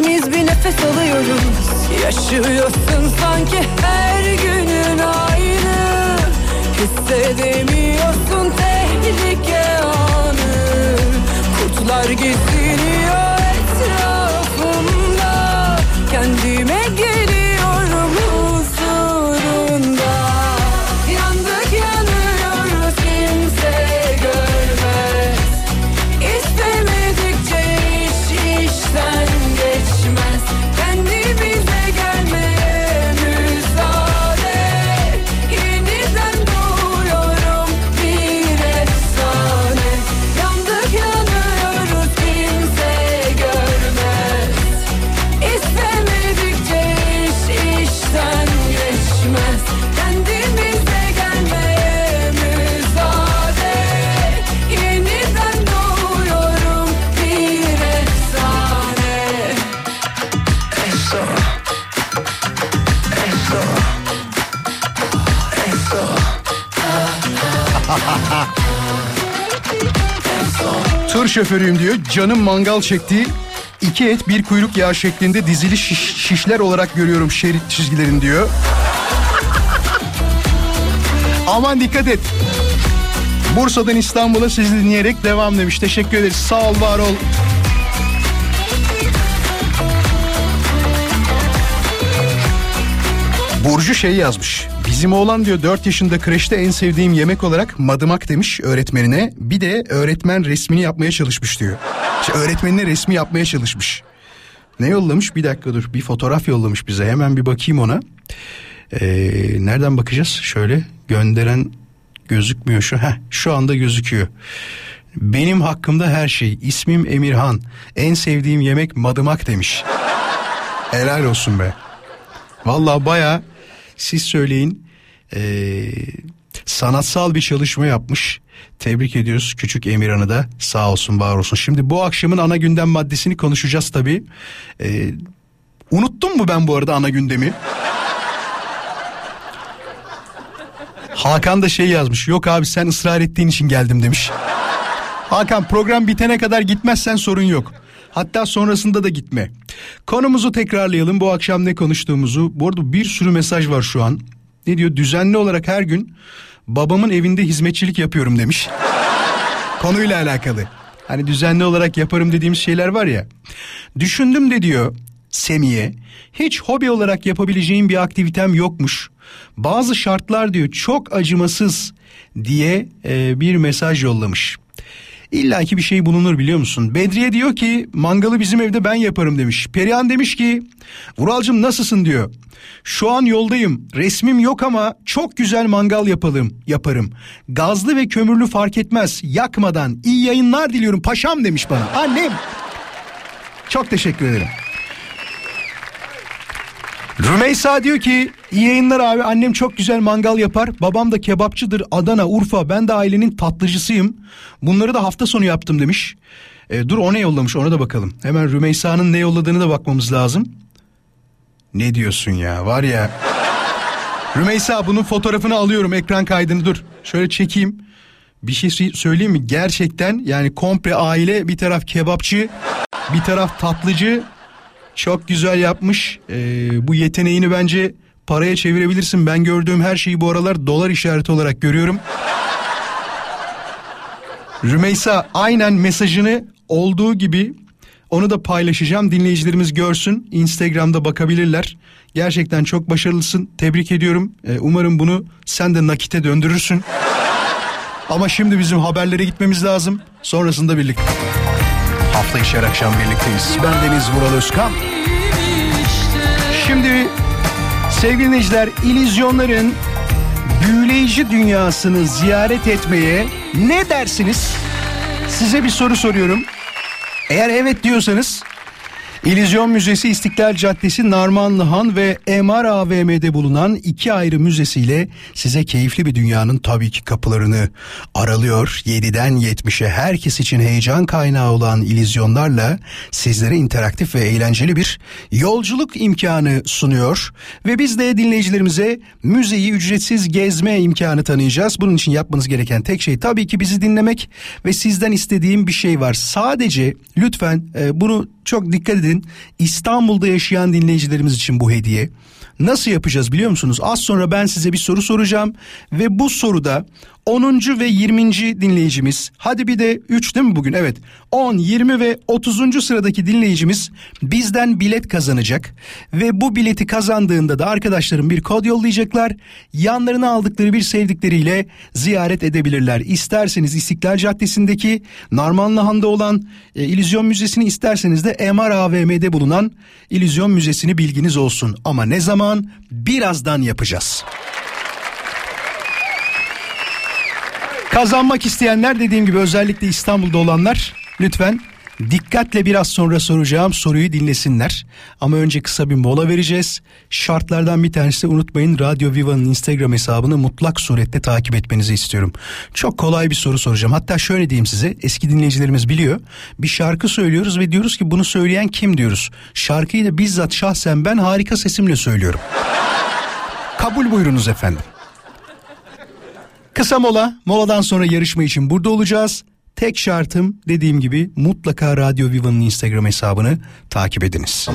Temiz bir nefes alıyoruz. Yaşıyorsun sanki her günün aynı. Hissedemiyorsun tehlike anı. Kurtlar geziniyor şoförüyüm diyor. Canım mangal çektiği iki et bir kuyruk yağı şeklinde dizili şiş- şişler olarak görüyorum şerit çizgilerin diyor. Aman dikkat et. Bursa'dan İstanbul'a sizi dinleyerek devam demiş. Teşekkür ederiz. Sağ ol, var ol. Burcu şey yazmış. Bizim oğlan diyor 4 yaşında kreşte en sevdiğim yemek olarak madımak demiş öğretmenine. Bir de öğretmen resmini yapmaya çalışmış diyor. İşte öğretmenine resmi yapmaya çalışmış. Ne yollamış? Bir dakika dur. Bir fotoğraf yollamış bize. Hemen bir bakayım ona. Ee, nereden bakacağız? Şöyle gönderen gözükmüyor şu. Heh, şu anda gözüküyor. Benim hakkımda her şey. İsmim Emirhan. En sevdiğim yemek madımak demiş. Helal olsun be. Vallahi baya siz söyleyin ee, sanatsal bir çalışma yapmış. Tebrik ediyoruz küçük Emirhan'ı da sağ olsun var olsun. Şimdi bu akşamın ana gündem maddesini konuşacağız tabii. Ee, unuttum mu ben bu arada ana gündemi? Hakan da şey yazmış. Yok abi sen ısrar ettiğin için geldim demiş. Hakan program bitene kadar gitmezsen sorun yok. Hatta sonrasında da gitme. Konumuzu tekrarlayalım. Bu akşam ne konuştuğumuzu. Bu arada bir sürü mesaj var şu an. Ne diyor? Düzenli olarak her gün babamın evinde hizmetçilik yapıyorum demiş. Konuyla alakalı. Hani düzenli olarak yaparım dediğimiz şeyler var ya. Düşündüm de diyor Semiye. Hiç hobi olarak yapabileceğim bir aktivitem yokmuş. Bazı şartlar diyor çok acımasız diye e, bir mesaj yollamış. İlla ki bir şey bulunur biliyor musun? Bedriye diyor ki mangalı bizim evde ben yaparım demiş. Perihan demiş ki Vuralcım nasılsın diyor. Şu an yoldayım. Resmim yok ama çok güzel mangal yapalım, yaparım. Gazlı ve kömürlü fark etmez. Yakmadan iyi yayınlar diliyorum paşam demiş bana. Annem. Çok teşekkür ederim. Rümeysa diyor ki iyi yayınlar abi annem çok güzel mangal yapar. Babam da kebapçıdır Adana, Urfa ben de ailenin tatlıcısıyım. Bunları da hafta sonu yaptım demiş. E, dur o ne yollamış ona da bakalım. Hemen Rümeysa'nın ne yolladığını da bakmamız lazım. Ne diyorsun ya var ya. Rümeysa bunun fotoğrafını alıyorum ekran kaydını dur. Şöyle çekeyim. Bir şey sö- söyleyeyim mi? Gerçekten yani komple aile bir taraf kebapçı bir taraf tatlıcı. Çok güzel yapmış. Ee, bu yeteneğini bence paraya çevirebilirsin. Ben gördüğüm her şeyi bu aralar dolar işareti olarak görüyorum. Rümeysa aynen mesajını olduğu gibi onu da paylaşacağım. Dinleyicilerimiz görsün. Instagram'da bakabilirler. Gerçekten çok başarılısın. Tebrik ediyorum. Ee, umarım bunu sen de nakite döndürürsün. Ama şimdi bizim haberlere gitmemiz lazım. Sonrasında birlikte. Hafta içi her akşam birlikteyiz. Ben Deniz Vural Özkan. Şimdi sevgili dinleyiciler illüzyonların büyüleyici dünyasını ziyaret etmeye ne dersiniz? Size bir soru soruyorum. Eğer evet diyorsanız İllüzyon Müzesi İstiklal Caddesi Narmanlıhan ve MR AVM'de bulunan iki ayrı müzesiyle size keyifli bir dünyanın tabii ki kapılarını aralıyor. 7'den 70'e herkes için heyecan kaynağı olan illüzyonlarla sizlere interaktif ve eğlenceli bir yolculuk imkanı sunuyor. Ve biz de dinleyicilerimize müzeyi ücretsiz gezme imkanı tanıyacağız. Bunun için yapmanız gereken tek şey tabii ki bizi dinlemek ve sizden istediğim bir şey var. Sadece lütfen e, bunu çok dikkat edin. İstanbul'da yaşayan dinleyicilerimiz için bu hediye. Nasıl yapacağız biliyor musunuz? Az sonra ben size bir soru soracağım ve bu soruda 10. ve 20. dinleyicimiz hadi bir de 3 değil mi bugün? Evet 10, 20 ve 30. sıradaki dinleyicimiz bizden bilet kazanacak ve bu bileti kazandığında da arkadaşlarım bir kod yollayacaklar. Yanlarına aldıkları bir sevdikleriyle ziyaret edebilirler. İsterseniz İstiklal Caddesi'ndeki Narmanlıhan'da olan e, İllüzyon Müzesi'ni isterseniz de MR AVM'de bulunan İllüzyon Müzesi'ni bilginiz olsun. Ama ne zaman? Birazdan yapacağız. Kazanmak isteyenler dediğim gibi özellikle İstanbul'da olanlar lütfen dikkatle biraz sonra soracağım soruyu dinlesinler. Ama önce kısa bir mola vereceğiz. Şartlardan bir tanesi unutmayın Radyo Viva'nın Instagram hesabını mutlak surette takip etmenizi istiyorum. Çok kolay bir soru soracağım. Hatta şöyle diyeyim size eski dinleyicilerimiz biliyor. Bir şarkı söylüyoruz ve diyoruz ki bunu söyleyen kim diyoruz. Şarkıyı da bizzat şahsen ben harika sesimle söylüyorum. Kabul buyurunuz efendim. Kısa mola. Moladan sonra yarışma için burada olacağız. Tek şartım dediğim gibi mutlaka Radyo Viva'nın Instagram hesabını takip ediniz.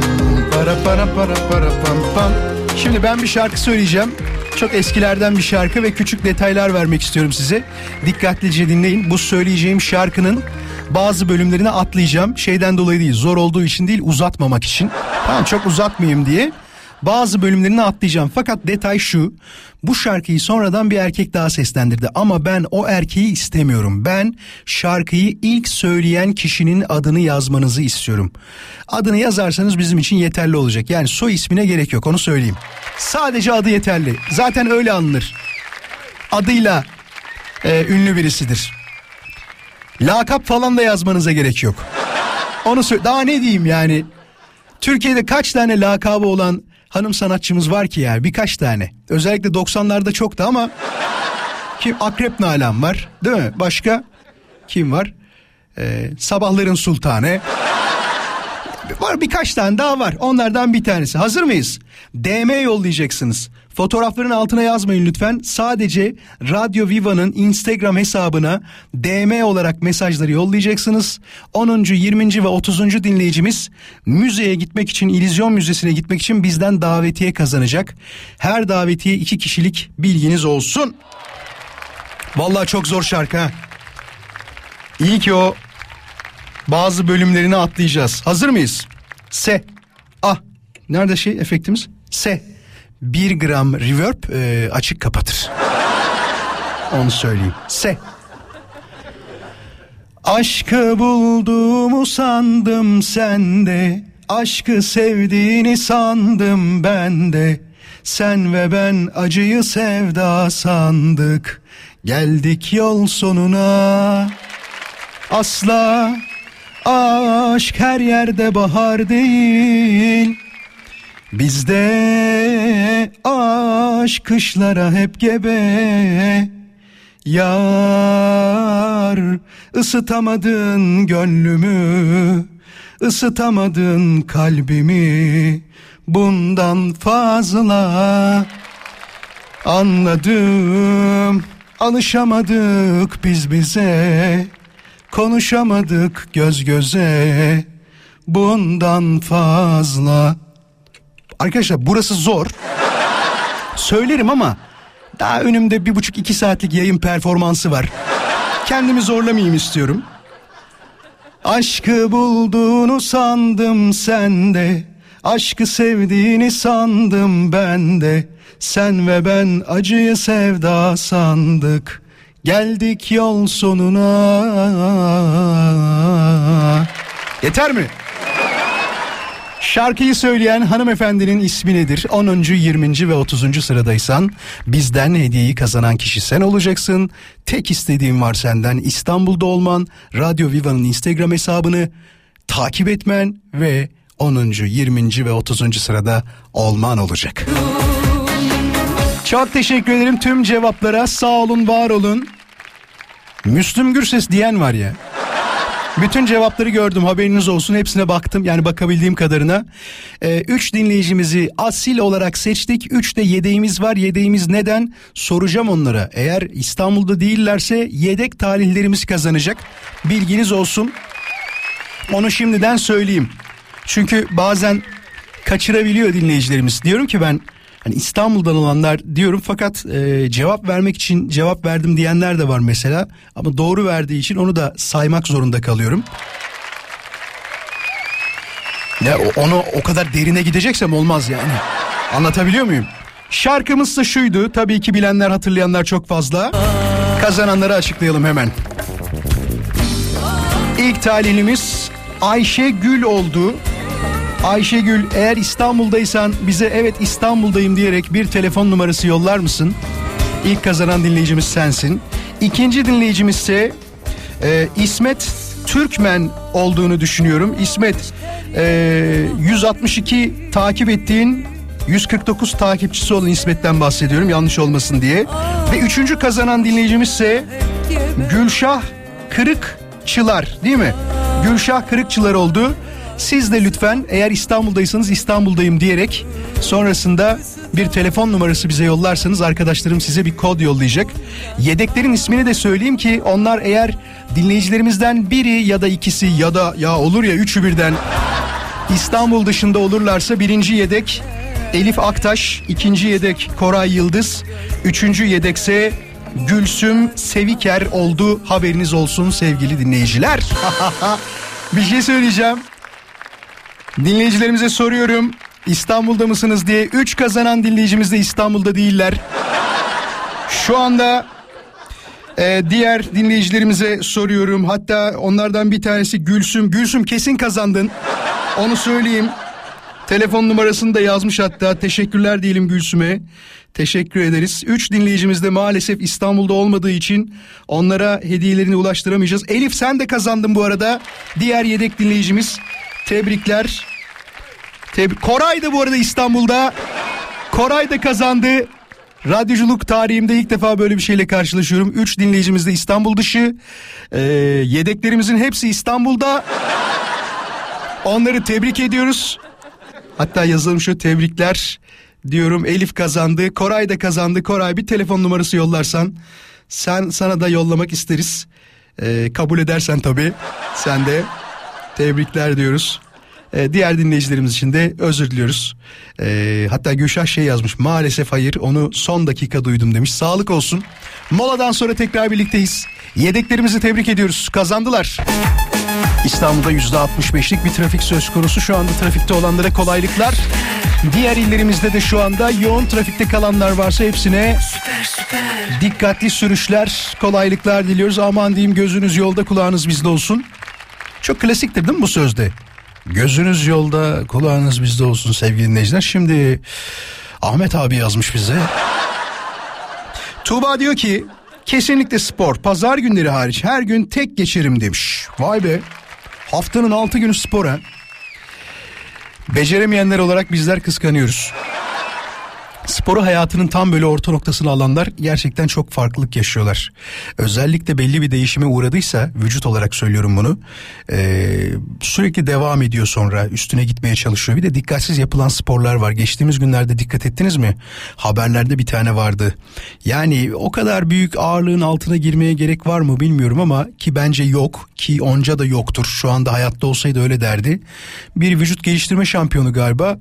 Para para para para pam pam. Şimdi ben bir şarkı söyleyeceğim. Çok eskilerden bir şarkı ve küçük detaylar vermek istiyorum size. Dikkatlice dinleyin. Bu söyleyeceğim şarkının bazı bölümlerini atlayacağım. Şeyden dolayı değil, zor olduğu için değil, uzatmamak için. Tamam çok uzatmayayım diye. Bazı bölümlerini atlayacağım. Fakat detay şu. Bu şarkıyı sonradan bir erkek daha seslendirdi ama ben o erkeği istemiyorum. Ben şarkıyı ilk söyleyen kişinin adını yazmanızı istiyorum. Adını yazarsanız bizim için yeterli olacak. Yani soy ismine gerek yok onu söyleyeyim. Sadece adı yeterli. Zaten öyle anılır. Adıyla e, ünlü birisidir. Lakap falan da yazmanıza gerek yok. Onu sö- daha ne diyeyim yani. Türkiye'de kaç tane lakabı olan hanım sanatçımız var ki ya birkaç tane. Özellikle 90'larda çoktu ama kim Akrep Nalan var değil mi? Başka kim var? Ee, Sabahların Sultanı. Var birkaç tane daha var. Onlardan bir tanesi. Hazır mıyız? DM yollayacaksınız. Fotoğrafların altına yazmayın lütfen. Sadece Radyo Viva'nın Instagram hesabına DM olarak mesajları yollayacaksınız. 10. 20. ve 30. dinleyicimiz müzeye gitmek için, İllüzyon Müzesi'ne gitmek için bizden davetiye kazanacak. Her davetiye iki kişilik bilginiz olsun. Vallahi çok zor şarkı ha. İyi ki o bazı bölümlerini atlayacağız. Hazır mıyız? Se. Ah. Nerede şey efektimiz? Se. Bir gram reverb e, açık kapatır. Onu söyleyeyim. Se. Aşkı bulduğumu sandım sende. Aşkı sevdiğini sandım ben de. Sen ve ben acıyı sevda sandık. Geldik yol sonuna. Asla aşk her yerde bahar değil. Bizde aşk kışlara hep gebe. Yar ısıtamadın gönlümü, ısıtamadın kalbimi. Bundan fazla anladım. Alışamadık biz bize. Konuşamadık göz göze. Bundan fazla. Arkadaşlar burası zor. Söylerim ama daha önümde bir buçuk iki saatlik yayın performansı var. Kendimi zorlamayayım istiyorum. Aşkı bulduğunu sandım sende. Aşkı sevdiğini sandım ben de. Sen ve ben acıyı sevda sandık. Geldik yol sonuna. Yeter mi? Şarkıyı söyleyen hanımefendinin ismi nedir? 10. 20. ve 30. sıradaysan bizden hediyeyi kazanan kişi sen olacaksın. Tek istediğim var senden İstanbul'da olman, Radyo Viva'nın Instagram hesabını takip etmen ve 10. 20. ve 30. sırada olman olacak. Çok teşekkür ederim tüm cevaplara. Sağ olun, var olun. Müslüm Gürses diyen var ya. Bütün cevapları gördüm haberiniz olsun hepsine baktım yani bakabildiğim kadarına. Ee, üç dinleyicimizi asil olarak seçtik. Üç de yedeğimiz var. Yedeğimiz neden? Soracağım onlara. Eğer İstanbul'da değillerse yedek talihlerimiz kazanacak. Bilginiz olsun. Onu şimdiden söyleyeyim. Çünkü bazen kaçırabiliyor dinleyicilerimiz. Diyorum ki ben hani İstanbul'dan olanlar diyorum fakat e, cevap vermek için cevap verdim diyenler de var mesela. Ama doğru verdiği için onu da saymak zorunda kalıyorum. Ya onu o kadar derine gideceksem olmaz yani. Anlatabiliyor muyum? Şarkımız da şuydu. Tabii ki bilenler hatırlayanlar çok fazla. Kazananları açıklayalım hemen. İlk talihimiz Ayşe Gül oldu. Ayşegül eğer İstanbul'daysan bize evet İstanbul'dayım diyerek bir telefon numarası yollar mısın? İlk kazanan dinleyicimiz sensin. İkinci dinleyicimiz ise e, İsmet Türkmen olduğunu düşünüyorum. İsmet e, 162 takip ettiğin 149 takipçisi olan İsmet'ten bahsediyorum yanlış olmasın diye. Ve üçüncü kazanan dinleyicimiz ise Gülşah Kırıkçılar değil mi? Gülşah Kırıkçılar oldu. Siz de lütfen eğer İstanbul'daysanız İstanbul'dayım diyerek sonrasında bir telefon numarası bize yollarsanız arkadaşlarım size bir kod yollayacak. Yedeklerin ismini de söyleyeyim ki onlar eğer dinleyicilerimizden biri ya da ikisi ya da ya olur ya üçü birden İstanbul dışında olurlarsa birinci yedek Elif Aktaş, ikinci yedek Koray Yıldız, üçüncü yedekse Gülsüm Seviker oldu. Haberiniz olsun sevgili dinleyiciler. bir şey söyleyeceğim. Dinleyicilerimize soruyorum. İstanbul'da mısınız diye. Üç kazanan dinleyicimiz de İstanbul'da değiller. Şu anda e, diğer dinleyicilerimize soruyorum. Hatta onlardan bir tanesi Gülsüm. Gülsüm kesin kazandın. Onu söyleyeyim. Telefon numarasını da yazmış hatta. Teşekkürler diyelim Gülsüm'e. Teşekkür ederiz. Üç dinleyicimiz de maalesef İstanbul'da olmadığı için onlara hediyelerini ulaştıramayacağız. Elif sen de kazandın bu arada. Diğer yedek dinleyicimiz. Tebrikler. Tebrik. Koray da bu arada İstanbul'da. Koray da kazandı. Radyoculuk tarihimde ilk defa böyle bir şeyle karşılaşıyorum. Üç dinleyicimiz de İstanbul dışı. Ee, yedeklerimizin hepsi İstanbul'da. Onları tebrik ediyoruz. Hatta yazalım şu tebrikler diyorum. Elif kazandı. Koray da kazandı. Koray bir telefon numarası yollarsan sen sana da yollamak isteriz. Ee, kabul edersen tabii. Sen de tebrikler diyoruz. Ee, diğer dinleyicilerimiz için de özür diliyoruz. Ee, hatta Gülşah şey yazmış. Maalesef hayır onu son dakika duydum demiş. Sağlık olsun. Moladan sonra tekrar birlikteyiz. Yedeklerimizi tebrik ediyoruz. Kazandılar. İstanbul'da %65'lik bir trafik söz konusu. Şu anda trafikte olanlara kolaylıklar. Diğer illerimizde de şu anda yoğun trafikte kalanlar varsa hepsine dikkatli sürüşler, kolaylıklar diliyoruz. Aman diyeyim gözünüz yolda kulağınız bizde olsun. Çok klasiktir değil mi bu sözde? Gözünüz yolda kulağınız bizde olsun sevgili dinleyiciler. Şimdi Ahmet abi yazmış bize. Tuğba diyor ki kesinlikle spor pazar günleri hariç her gün tek geçerim demiş. Vay be haftanın altı günü spor ha. Beceremeyenler olarak bizler kıskanıyoruz. Sporu hayatının tam böyle orta noktasına alanlar gerçekten çok farklılık yaşıyorlar. Özellikle belli bir değişime uğradıysa vücut olarak söylüyorum bunu ee, sürekli devam ediyor sonra üstüne gitmeye çalışıyor. Bir de dikkatsiz yapılan sporlar var. Geçtiğimiz günlerde dikkat ettiniz mi? Haberlerde bir tane vardı. Yani o kadar büyük ağırlığın altına girmeye gerek var mı bilmiyorum ama ki bence yok ki onca da yoktur. Şu anda hayatta olsaydı öyle derdi. Bir vücut geliştirme şampiyonu galiba.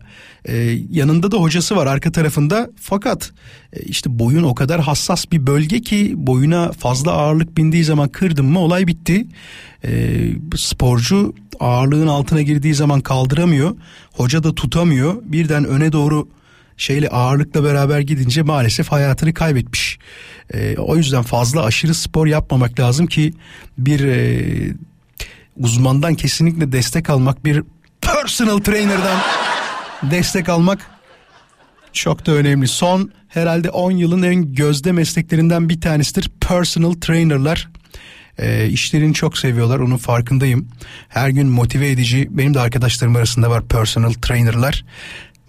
Ee, yanında da hocası var arka tarafında fakat e, işte boyun o kadar hassas bir bölge ki boyuna fazla ağırlık bindiği zaman kırdın mı olay bitti. Ee, sporcu ağırlığın altına girdiği zaman kaldıramıyor hoca da tutamıyor birden öne doğru şeyle ağırlıkla beraber gidince maalesef hayatını kaybetmiş. Ee, o yüzden fazla aşırı spor yapmamak lazım ki bir e, uzmandan kesinlikle destek almak bir personal trainer'dan destek almak çok da önemli. Son herhalde 10 yılın en gözde mesleklerinden bir tanesidir personal trainer'lar. E, işlerini çok seviyorlar onun farkındayım. Her gün motive edici benim de arkadaşlarım arasında var personal trainerlar.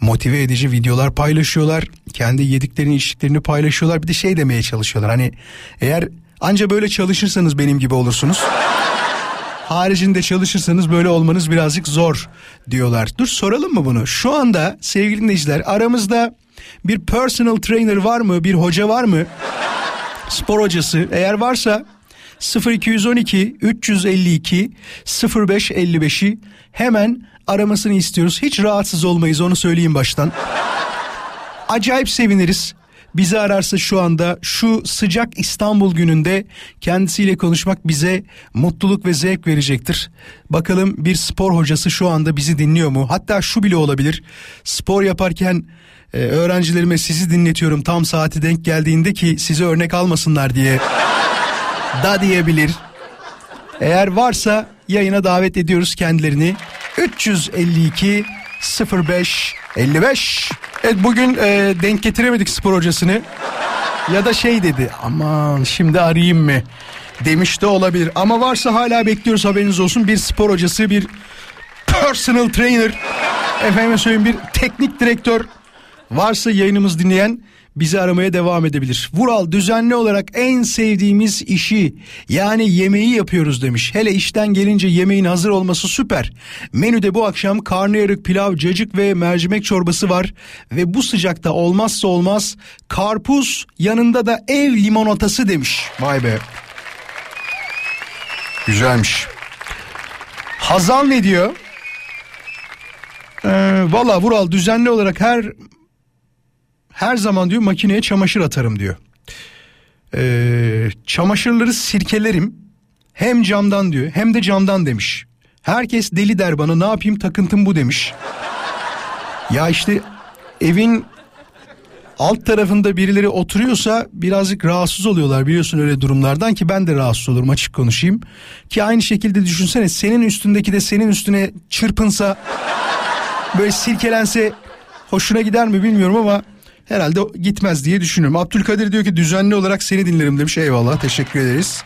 Motive edici videolar paylaşıyorlar. Kendi yediklerini içtiklerini paylaşıyorlar. Bir de şey demeye çalışıyorlar. Hani eğer anca böyle çalışırsanız benim gibi olursunuz. Haricinde çalışırsanız böyle olmanız birazcık zor diyorlar. Dur soralım mı bunu? Şu anda sevgili dinleyiciler aramızda bir personal trainer var mı? Bir hoca var mı? Spor hocası eğer varsa 0212 352 0555'i hemen aramasını istiyoruz. Hiç rahatsız olmayız onu söyleyeyim baştan. Acayip seviniriz. Bizi ararsa şu anda şu sıcak İstanbul gününde kendisiyle konuşmak bize mutluluk ve zevk verecektir. Bakalım bir spor hocası şu anda bizi dinliyor mu? Hatta şu bile olabilir. Spor yaparken e, öğrencilerime sizi dinletiyorum tam saati denk geldiğinde ki size örnek almasınlar diye da diyebilir. Eğer varsa yayına davet ediyoruz kendilerini. 352 05 55. Evet bugün e, denk getiremedik spor hocasını. Ya da şey dedi aman şimdi arayayım mı demiş de olabilir. Ama varsa hala bekliyoruz haberiniz olsun. Bir spor hocası bir personal trainer efendim söyleyeyim bir teknik direktör varsa yayınımız dinleyen bizi aramaya devam edebilir. Vural düzenli olarak en sevdiğimiz işi yani yemeği yapıyoruz demiş. Hele işten gelince yemeğin hazır olması süper. Menüde bu akşam karnıyarık, pilav, cacık ve mercimek çorbası var. Ve bu sıcakta olmazsa olmaz karpuz yanında da ev limonatası demiş. Vay be. Güzelmiş. Hazal ne diyor? Ee, Valla Vural düzenli olarak her her zaman diyor makineye çamaşır atarım diyor. Ee, çamaşırları sirkelerim hem camdan diyor hem de camdan demiş. Herkes deli der bana ne yapayım takıntım bu demiş. Ya işte evin alt tarafında birileri oturuyorsa birazcık rahatsız oluyorlar biliyorsun öyle durumlardan ki ben de rahatsız olurum açık konuşayım. Ki aynı şekilde düşünsene senin üstündeki de senin üstüne çırpınsa böyle silkelense hoşuna gider mi bilmiyorum ama herhalde gitmez diye düşünüyorum. Abdülkadir diyor ki düzenli olarak seni dinlerim demiş eyvallah teşekkür ederiz.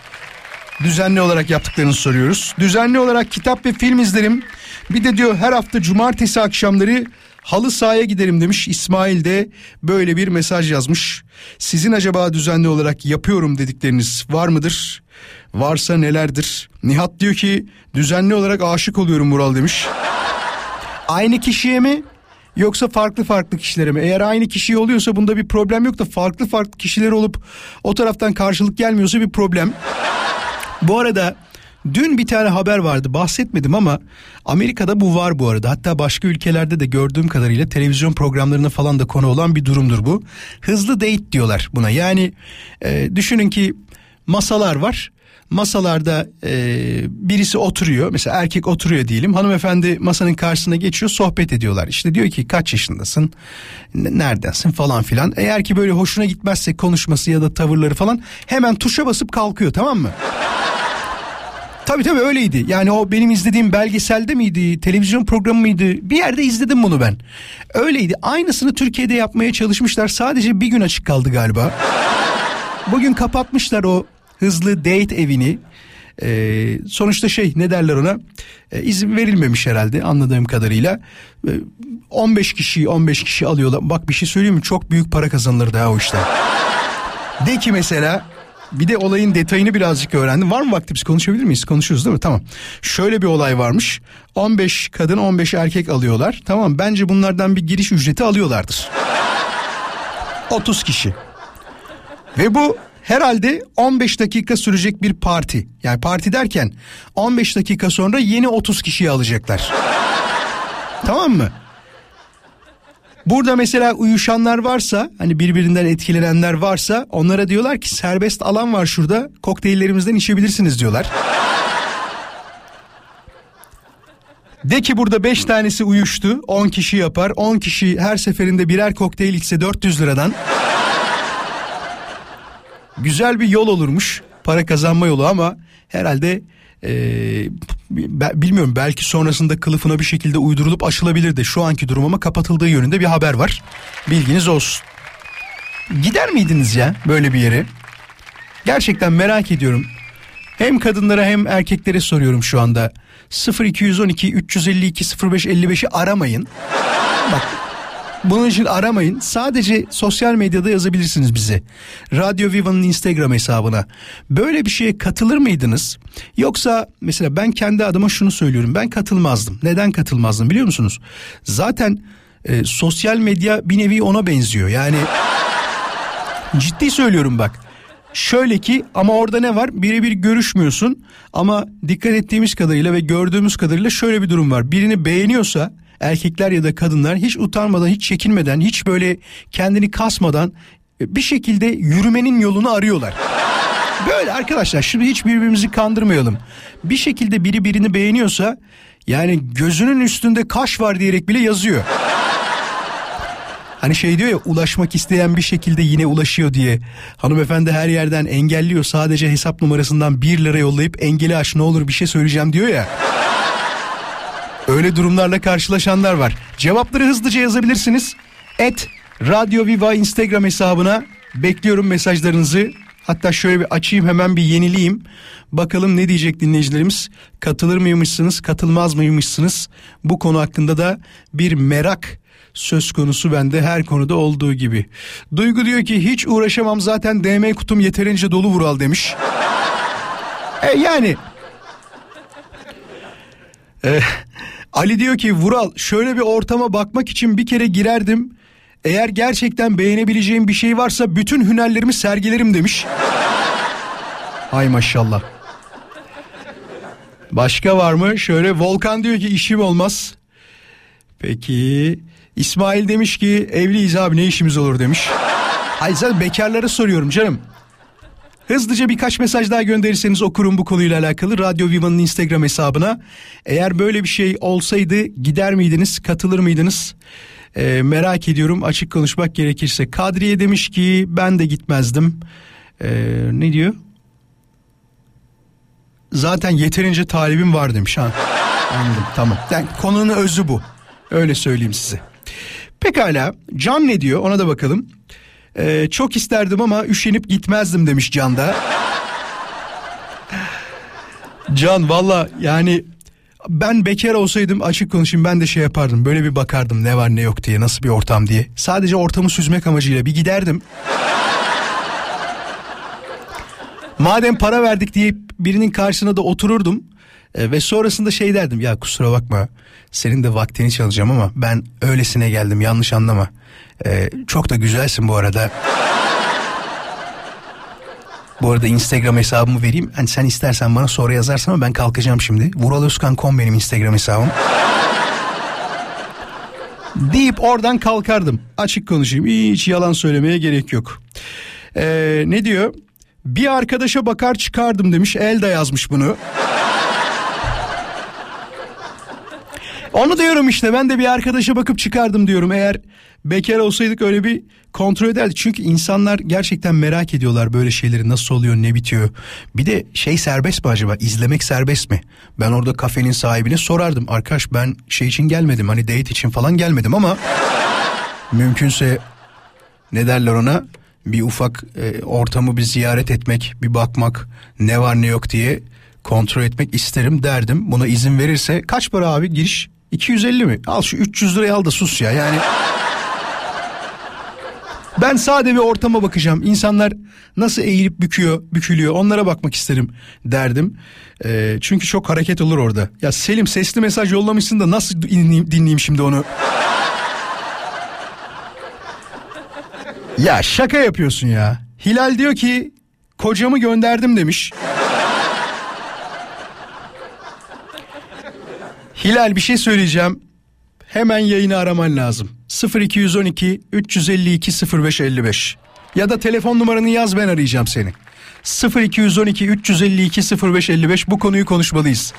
Düzenli olarak yaptıklarını soruyoruz. Düzenli olarak kitap ve film izlerim. Bir de diyor her hafta cumartesi akşamları halı sahaya giderim demiş. İsmail de böyle bir mesaj yazmış. Sizin acaba düzenli olarak yapıyorum dedikleriniz var mıdır? Varsa nelerdir? Nihat diyor ki düzenli olarak aşık oluyorum Mural demiş. Aynı kişiye mi yoksa farklı farklı kişilere mi? Eğer aynı kişi oluyorsa bunda bir problem yok da farklı farklı kişiler olup o taraftan karşılık gelmiyorsa bir problem. Bu arada dün bir tane haber vardı bahsetmedim ama Amerika'da bu var bu arada. Hatta başka ülkelerde de gördüğüm kadarıyla televizyon programlarına falan da konu olan bir durumdur bu. Hızlı date diyorlar buna. Yani e, düşünün ki masalar var masalarda e, birisi oturuyor mesela erkek oturuyor diyelim hanımefendi masanın karşısına geçiyor sohbet ediyorlar işte diyor ki kaç yaşındasın neredensin falan filan eğer ki böyle hoşuna gitmezse konuşması ya da tavırları falan hemen tuşa basıp kalkıyor tamam mı? Tabii tabii öyleydi. Yani o benim izlediğim belgeselde miydi, televizyon programı mıydı? Bir yerde izledim bunu ben. Öyleydi. Aynısını Türkiye'de yapmaya çalışmışlar. Sadece bir gün açık kaldı galiba. Bugün kapatmışlar o hızlı date evini. Ee, sonuçta şey ne derler ona ee, izin verilmemiş herhalde anladığım kadarıyla ee, 15 kişi 15 kişi alıyorlar bak bir şey söyleyeyim mi çok büyük para kazanılır daha o işten de ki mesela bir de olayın detayını birazcık öğrendim. Var mı vakti biz konuşabilir miyiz? Konuşuruz değil mi? Tamam. Şöyle bir olay varmış. 15 kadın 15 erkek alıyorlar. Tamam bence bunlardan bir giriş ücreti alıyorlardır. 30 kişi. Ve bu herhalde 15 dakika sürecek bir parti. Yani parti derken 15 dakika sonra yeni 30 kişiyi alacaklar. tamam mı? Burada mesela uyuşanlar varsa hani birbirinden etkilenenler varsa onlara diyorlar ki serbest alan var şurada kokteyllerimizden içebilirsiniz diyorlar. De ki burada 5 tanesi uyuştu 10 kişi yapar 10 kişi her seferinde birer kokteyl içse 400 liradan. Güzel bir yol olurmuş para kazanma yolu ama herhalde e, bilmiyorum belki sonrasında kılıfına bir şekilde uydurulup aşılabilir de şu anki durum ama kapatıldığı yönünde bir haber var. Bilginiz olsun. Gider miydiniz ya böyle bir yere? Gerçekten merak ediyorum. Hem kadınlara hem erkeklere soruyorum şu anda. 0212 352 05 55'i aramayın. Bak bunun için aramayın. Sadece sosyal medyada yazabilirsiniz bize. Radyo Viva'nın Instagram hesabına. Böyle bir şeye katılır mıydınız? Yoksa mesela ben kendi adıma şunu söylüyorum. Ben katılmazdım. Neden katılmazdım biliyor musunuz? Zaten e, sosyal medya bir nevi ona benziyor. Yani ciddi söylüyorum bak. Şöyle ki ama orada ne var? Birebir görüşmüyorsun ama dikkat ettiğimiz kadarıyla ve gördüğümüz kadarıyla şöyle bir durum var. Birini beğeniyorsa erkekler ya da kadınlar hiç utanmadan, hiç çekinmeden, hiç böyle kendini kasmadan bir şekilde yürümenin yolunu arıyorlar. Böyle arkadaşlar şimdi hiç birbirimizi kandırmayalım. Bir şekilde biri birini beğeniyorsa yani gözünün üstünde kaş var diyerek bile yazıyor. Hani şey diyor ya ulaşmak isteyen bir şekilde yine ulaşıyor diye. Hanımefendi her yerden engelliyor sadece hesap numarasından 1 lira yollayıp engeli aç ne olur bir şey söyleyeceğim diyor ya. Öyle durumlarla karşılaşanlar var. Cevapları hızlıca yazabilirsiniz. Et Radyo Viva Instagram hesabına bekliyorum mesajlarınızı. Hatta şöyle bir açayım hemen bir yenileyim. Bakalım ne diyecek dinleyicilerimiz? Katılır mıymışsınız, katılmaz mıymışsınız? Bu konu hakkında da bir merak söz konusu bende her konuda olduğu gibi. Duygu diyor ki hiç uğraşamam zaten DM kutum yeterince dolu Vural demiş. E yani e, Ali diyor ki Vural şöyle bir ortama bakmak için bir kere girerdim. Eğer gerçekten beğenebileceğim bir şey varsa bütün hünerlerimi sergilerim demiş. Hay maşallah. Başka var mı? Şöyle Volkan diyor ki işim olmaz. Peki İsmail demiş ki evliyiz abi ne işimiz olur demiş. Hayır zaten bekarlara soruyorum canım. Hızlıca birkaç mesaj daha gönderirseniz okurum bu konuyla alakalı. Radyo Viva'nın Instagram hesabına. Eğer böyle bir şey olsaydı gider miydiniz, katılır mıydınız? Ee, merak ediyorum açık konuşmak gerekirse. Kadriye demiş ki ben de gitmezdim. Ee, ne diyor? Zaten yeterince talibim var demiş ha. Anladım tamam. Yani konunun özü bu. Öyle söyleyeyim size. Pekala Can ne diyor ona da bakalım. Ee, çok isterdim ama üşenip gitmezdim demiş Can da. Can valla yani ben bekar olsaydım açık konuşayım ben de şey yapardım. Böyle bir bakardım ne var ne yok diye nasıl bir ortam diye. Sadece ortamı süzmek amacıyla bir giderdim. Madem para verdik diye birinin karşısına da otururdum. E, ve sonrasında şey derdim ya kusura bakma senin de vaktini çalacağım ama ben öylesine geldim yanlış anlama. E, çok da güzelsin bu arada. Bu arada Instagram hesabımı vereyim. Hani sen istersen bana sonra yazarsan ama ben kalkacağım şimdi. Vuraloskan.com benim Instagram hesabım. deyip oradan kalkardım. Açık konuşayım. Hiç yalan söylemeye gerek yok. Ee, ne diyor? Bir arkadaşa bakar çıkardım demiş. Elda yazmış bunu. Onu diyorum işte ben de bir arkadaşa bakıp çıkardım diyorum. Eğer bekar olsaydık öyle bir kontrol ederdik. Çünkü insanlar gerçekten merak ediyorlar böyle şeyleri nasıl oluyor ne bitiyor. Bir de şey serbest mi acaba izlemek serbest mi? Ben orada kafenin sahibine sorardım. Arkadaş ben şey için gelmedim hani date için falan gelmedim ama mümkünse ne derler ona bir ufak e, ortamı bir ziyaret etmek bir bakmak ne var ne yok diye kontrol etmek isterim derdim. Buna izin verirse kaç para abi giriş 250 mi? Al şu 300 lirayı al da sus ya yani. Ben sade bir ortama bakacağım. İnsanlar nasıl eğilip büküyor, bükülüyor onlara bakmak isterim derdim. Ee, çünkü çok hareket olur orada. Ya Selim sesli mesaj yollamışsın da nasıl dinleyeyim, dinleyeyim şimdi onu? ya şaka yapıyorsun ya. Hilal diyor ki kocamı gönderdim demiş. Hilal bir şey söyleyeceğim. Hemen yayını araman lazım. 0212 352 0555 ya da telefon numaranı yaz ben arayacağım seni. 0212 352 0555 bu konuyu konuşmalıyız.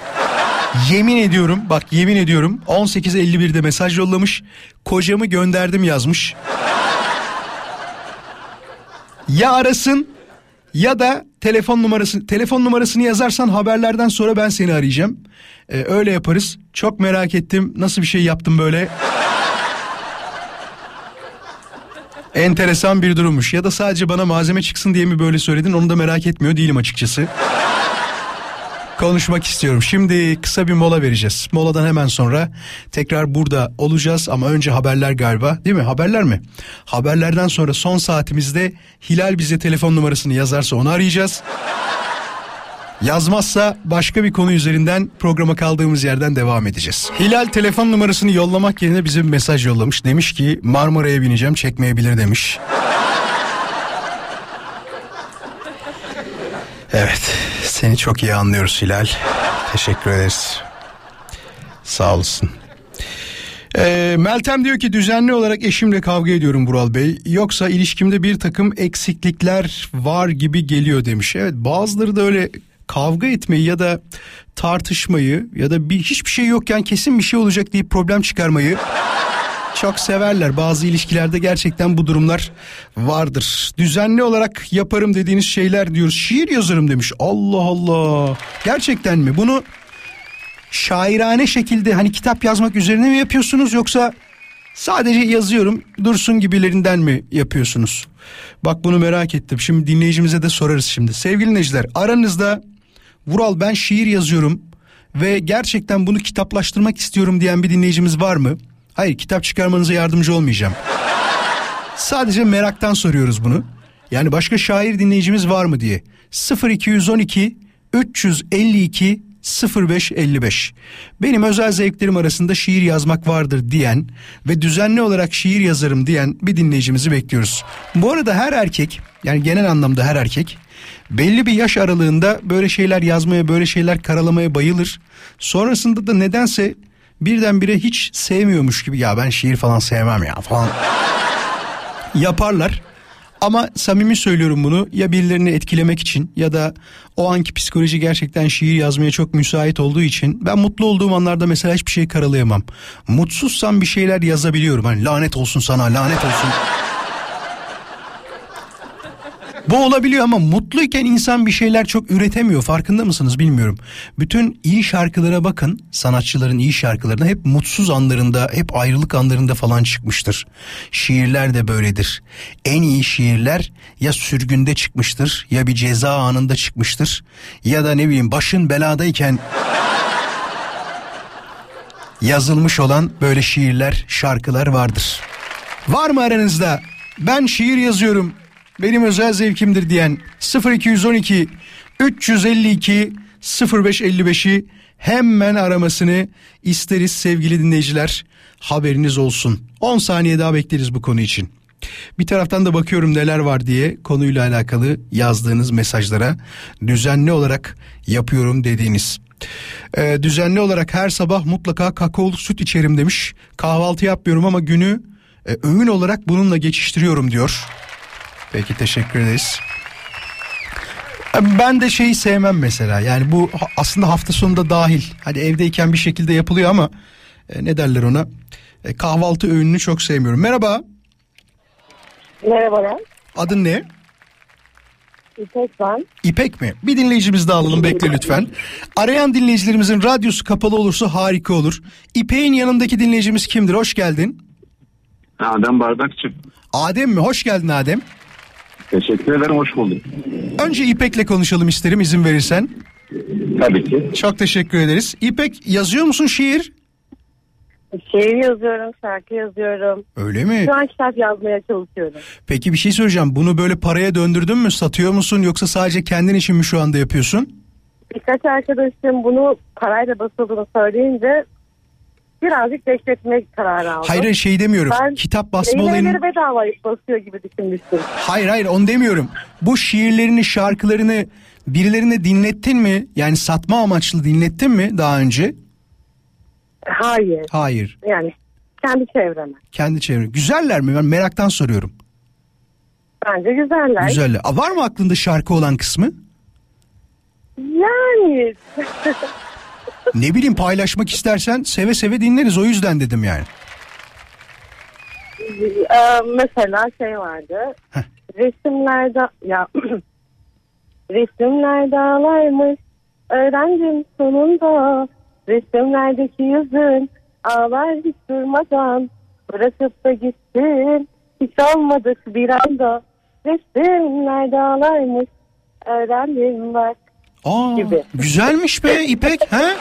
yemin ediyorum bak yemin ediyorum 18.51'de mesaj yollamış. Kocamı gönderdim yazmış. Ya arasın ya da telefon numarası telefon numarasını yazarsan haberlerden sonra ben seni arayacağım. Ee, öyle yaparız. Çok merak ettim. Nasıl bir şey yaptım böyle? Enteresan bir durummuş. Ya da sadece bana malzeme çıksın diye mi böyle söyledin onu da merak etmiyor değilim açıkçası. konuşmak istiyorum. Şimdi kısa bir mola vereceğiz. Moladan hemen sonra tekrar burada olacağız ama önce haberler galiba değil mi? Haberler mi? Haberlerden sonra son saatimizde Hilal bize telefon numarasını yazarsa onu arayacağız. Yazmazsa başka bir konu üzerinden programa kaldığımız yerden devam edeceğiz. Hilal telefon numarasını yollamak yerine bize bir mesaj yollamış. Demiş ki Marmara'ya bineceğim çekmeyebilir demiş. Evet seni çok iyi anlıyoruz Hilal. Teşekkür ederiz. Sağ olasın. Ee, Meltem diyor ki düzenli olarak eşimle kavga ediyorum Bural Bey. Yoksa ilişkimde bir takım eksiklikler var gibi geliyor demiş. Evet bazıları da öyle kavga etmeyi ya da tartışmayı ya da bir hiçbir şey yokken kesin bir şey olacak deyip problem çıkarmayı çok severler. Bazı ilişkilerde gerçekten bu durumlar vardır. Düzenli olarak yaparım dediğiniz şeyler diyoruz. Şiir yazarım demiş. Allah Allah. Gerçekten mi? Bunu şairane şekilde hani kitap yazmak üzerine mi yapıyorsunuz yoksa sadece yazıyorum dursun gibilerinden mi yapıyorsunuz? Bak bunu merak ettim. Şimdi dinleyicimize de sorarız şimdi. Sevgili dinleyiciler aranızda Vural ben şiir yazıyorum ve gerçekten bunu kitaplaştırmak istiyorum diyen bir dinleyicimiz var mı? Hayır kitap çıkarmanıza yardımcı olmayacağım. Sadece meraktan soruyoruz bunu. Yani başka şair dinleyicimiz var mı diye. 0212 352 0555. Benim özel zevklerim arasında şiir yazmak vardır diyen ve düzenli olarak şiir yazarım diyen bir dinleyicimizi bekliyoruz. Bu arada her erkek yani genel anlamda her erkek belli bir yaş aralığında böyle şeyler yazmaya böyle şeyler karalamaya bayılır. Sonrasında da nedense birdenbire hiç sevmiyormuş gibi ya ben şiir falan sevmem ya falan yaparlar. Ama samimi söylüyorum bunu ya birilerini etkilemek için ya da o anki psikoloji gerçekten şiir yazmaya çok müsait olduğu için ben mutlu olduğum anlarda mesela hiçbir şey karalayamam. Mutsuzsam bir şeyler yazabiliyorum. Hani lanet olsun sana lanet olsun. Bu olabiliyor ama mutluyken insan bir şeyler çok üretemiyor. Farkında mısınız bilmiyorum. Bütün iyi şarkılara bakın. Sanatçıların iyi şarkılarına hep mutsuz anlarında, hep ayrılık anlarında falan çıkmıştır. Şiirler de böyledir. En iyi şiirler ya sürgünde çıkmıştır, ya bir ceza anında çıkmıştır. Ya da ne bileyim başın beladayken yazılmış olan böyle şiirler, şarkılar vardır. Var mı aranızda? Ben şiir yazıyorum benim özel zevkimdir diyen 0212 352 0555'i hemen aramasını isteriz sevgili dinleyiciler. Haberiniz olsun. 10 saniye daha bekleriz bu konu için. Bir taraftan da bakıyorum neler var diye konuyla alakalı yazdığınız mesajlara düzenli olarak yapıyorum dediğiniz. Ee, düzenli olarak her sabah mutlaka kakaolu süt içerim demiş. Kahvaltı yapmıyorum ama günü e, öğün olarak bununla geçiştiriyorum diyor. Peki teşekkür ederiz. Ben de şeyi sevmem mesela. Yani bu aslında hafta sonunda dahil. Hani evdeyken bir şekilde yapılıyor ama e, ne derler ona? E, kahvaltı öğününü çok sevmiyorum. Merhaba. Merhabalar. Adın ne? İpek ben. İpek mi? Bir dinleyicimiz daha alalım bekle lütfen. Arayan dinleyicilerimizin radyosu kapalı olursa harika olur. İpek'in yanındaki dinleyicimiz kimdir? Hoş geldin. Adem Bardakçı. Adem mi? Hoş geldin Adem. Teşekkür ederim, hoş bulduk. Önce İpek'le konuşalım isterim izin verirsen. Tabii ki. Çok teşekkür ederiz. İpek yazıyor musun şiir? Şiir yazıyorum, şarkı yazıyorum. Öyle mi? Şu an kitap yazmaya çalışıyorum. Peki bir şey söyleyeceğim. Bunu böyle paraya döndürdün mü? Satıyor musun yoksa sadece kendin için mi şu anda yapıyorsun? Birkaç arkadaşım bunu parayla basıldığını söyleyince birazcık bekletmek kararı aldım. Hayır, şey demiyorum. Ben Kitap basma olayını- bedava basıyor gibi düşünmüştüm. Hayır hayır onu demiyorum. Bu şiirlerini, şarkılarını birilerine dinlettin mi? Yani satma amaçlı dinlettin mi daha önce? Hayır. Hayır. Yani kendi çevreme. Kendi çevre. Güzeller mi? Ben meraktan soruyorum. Bence güzeller. Güzeller. Aa, Var mı aklında şarkı olan kısmı? Yani Ne bileyim paylaşmak istersen seve seve dinleriz o yüzden dedim yani. Ee, mesela şey vardı. Resimlerde ya resimler dağlarmış. Öğrendim sonunda. Resimlerdeki yüzün ağlar hiç durmadan. Bırakıp da gittin. Hiç olmadık bir anda. Resimler dağlarmış. Öğrendim bak. Aa, gibi. güzelmiş be İpek. He?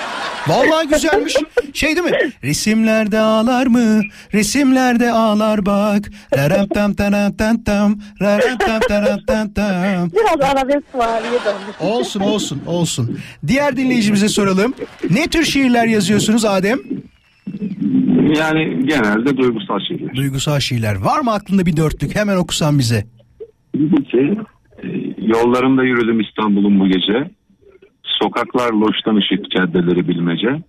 Vallahi güzelmiş. Şey değil mi? Resimlerde ağlar mı? Resimlerde ağlar bak. Raram tam tam tam tam. Raram tam tam tam tam. Biraz arabesk dönmüş. Olsun olsun olsun. Diğer dinleyicimize soralım. Ne tür şiirler yazıyorsunuz Adem? Yani genelde duygusal şeyler. Duygusal şiirler. Var mı aklında bir dörtlük? Hemen okusan bize. Ki e, yollarında yürüdüm İstanbul'un bu gece. Sokaklar loştan ışık caddeleri bilmece.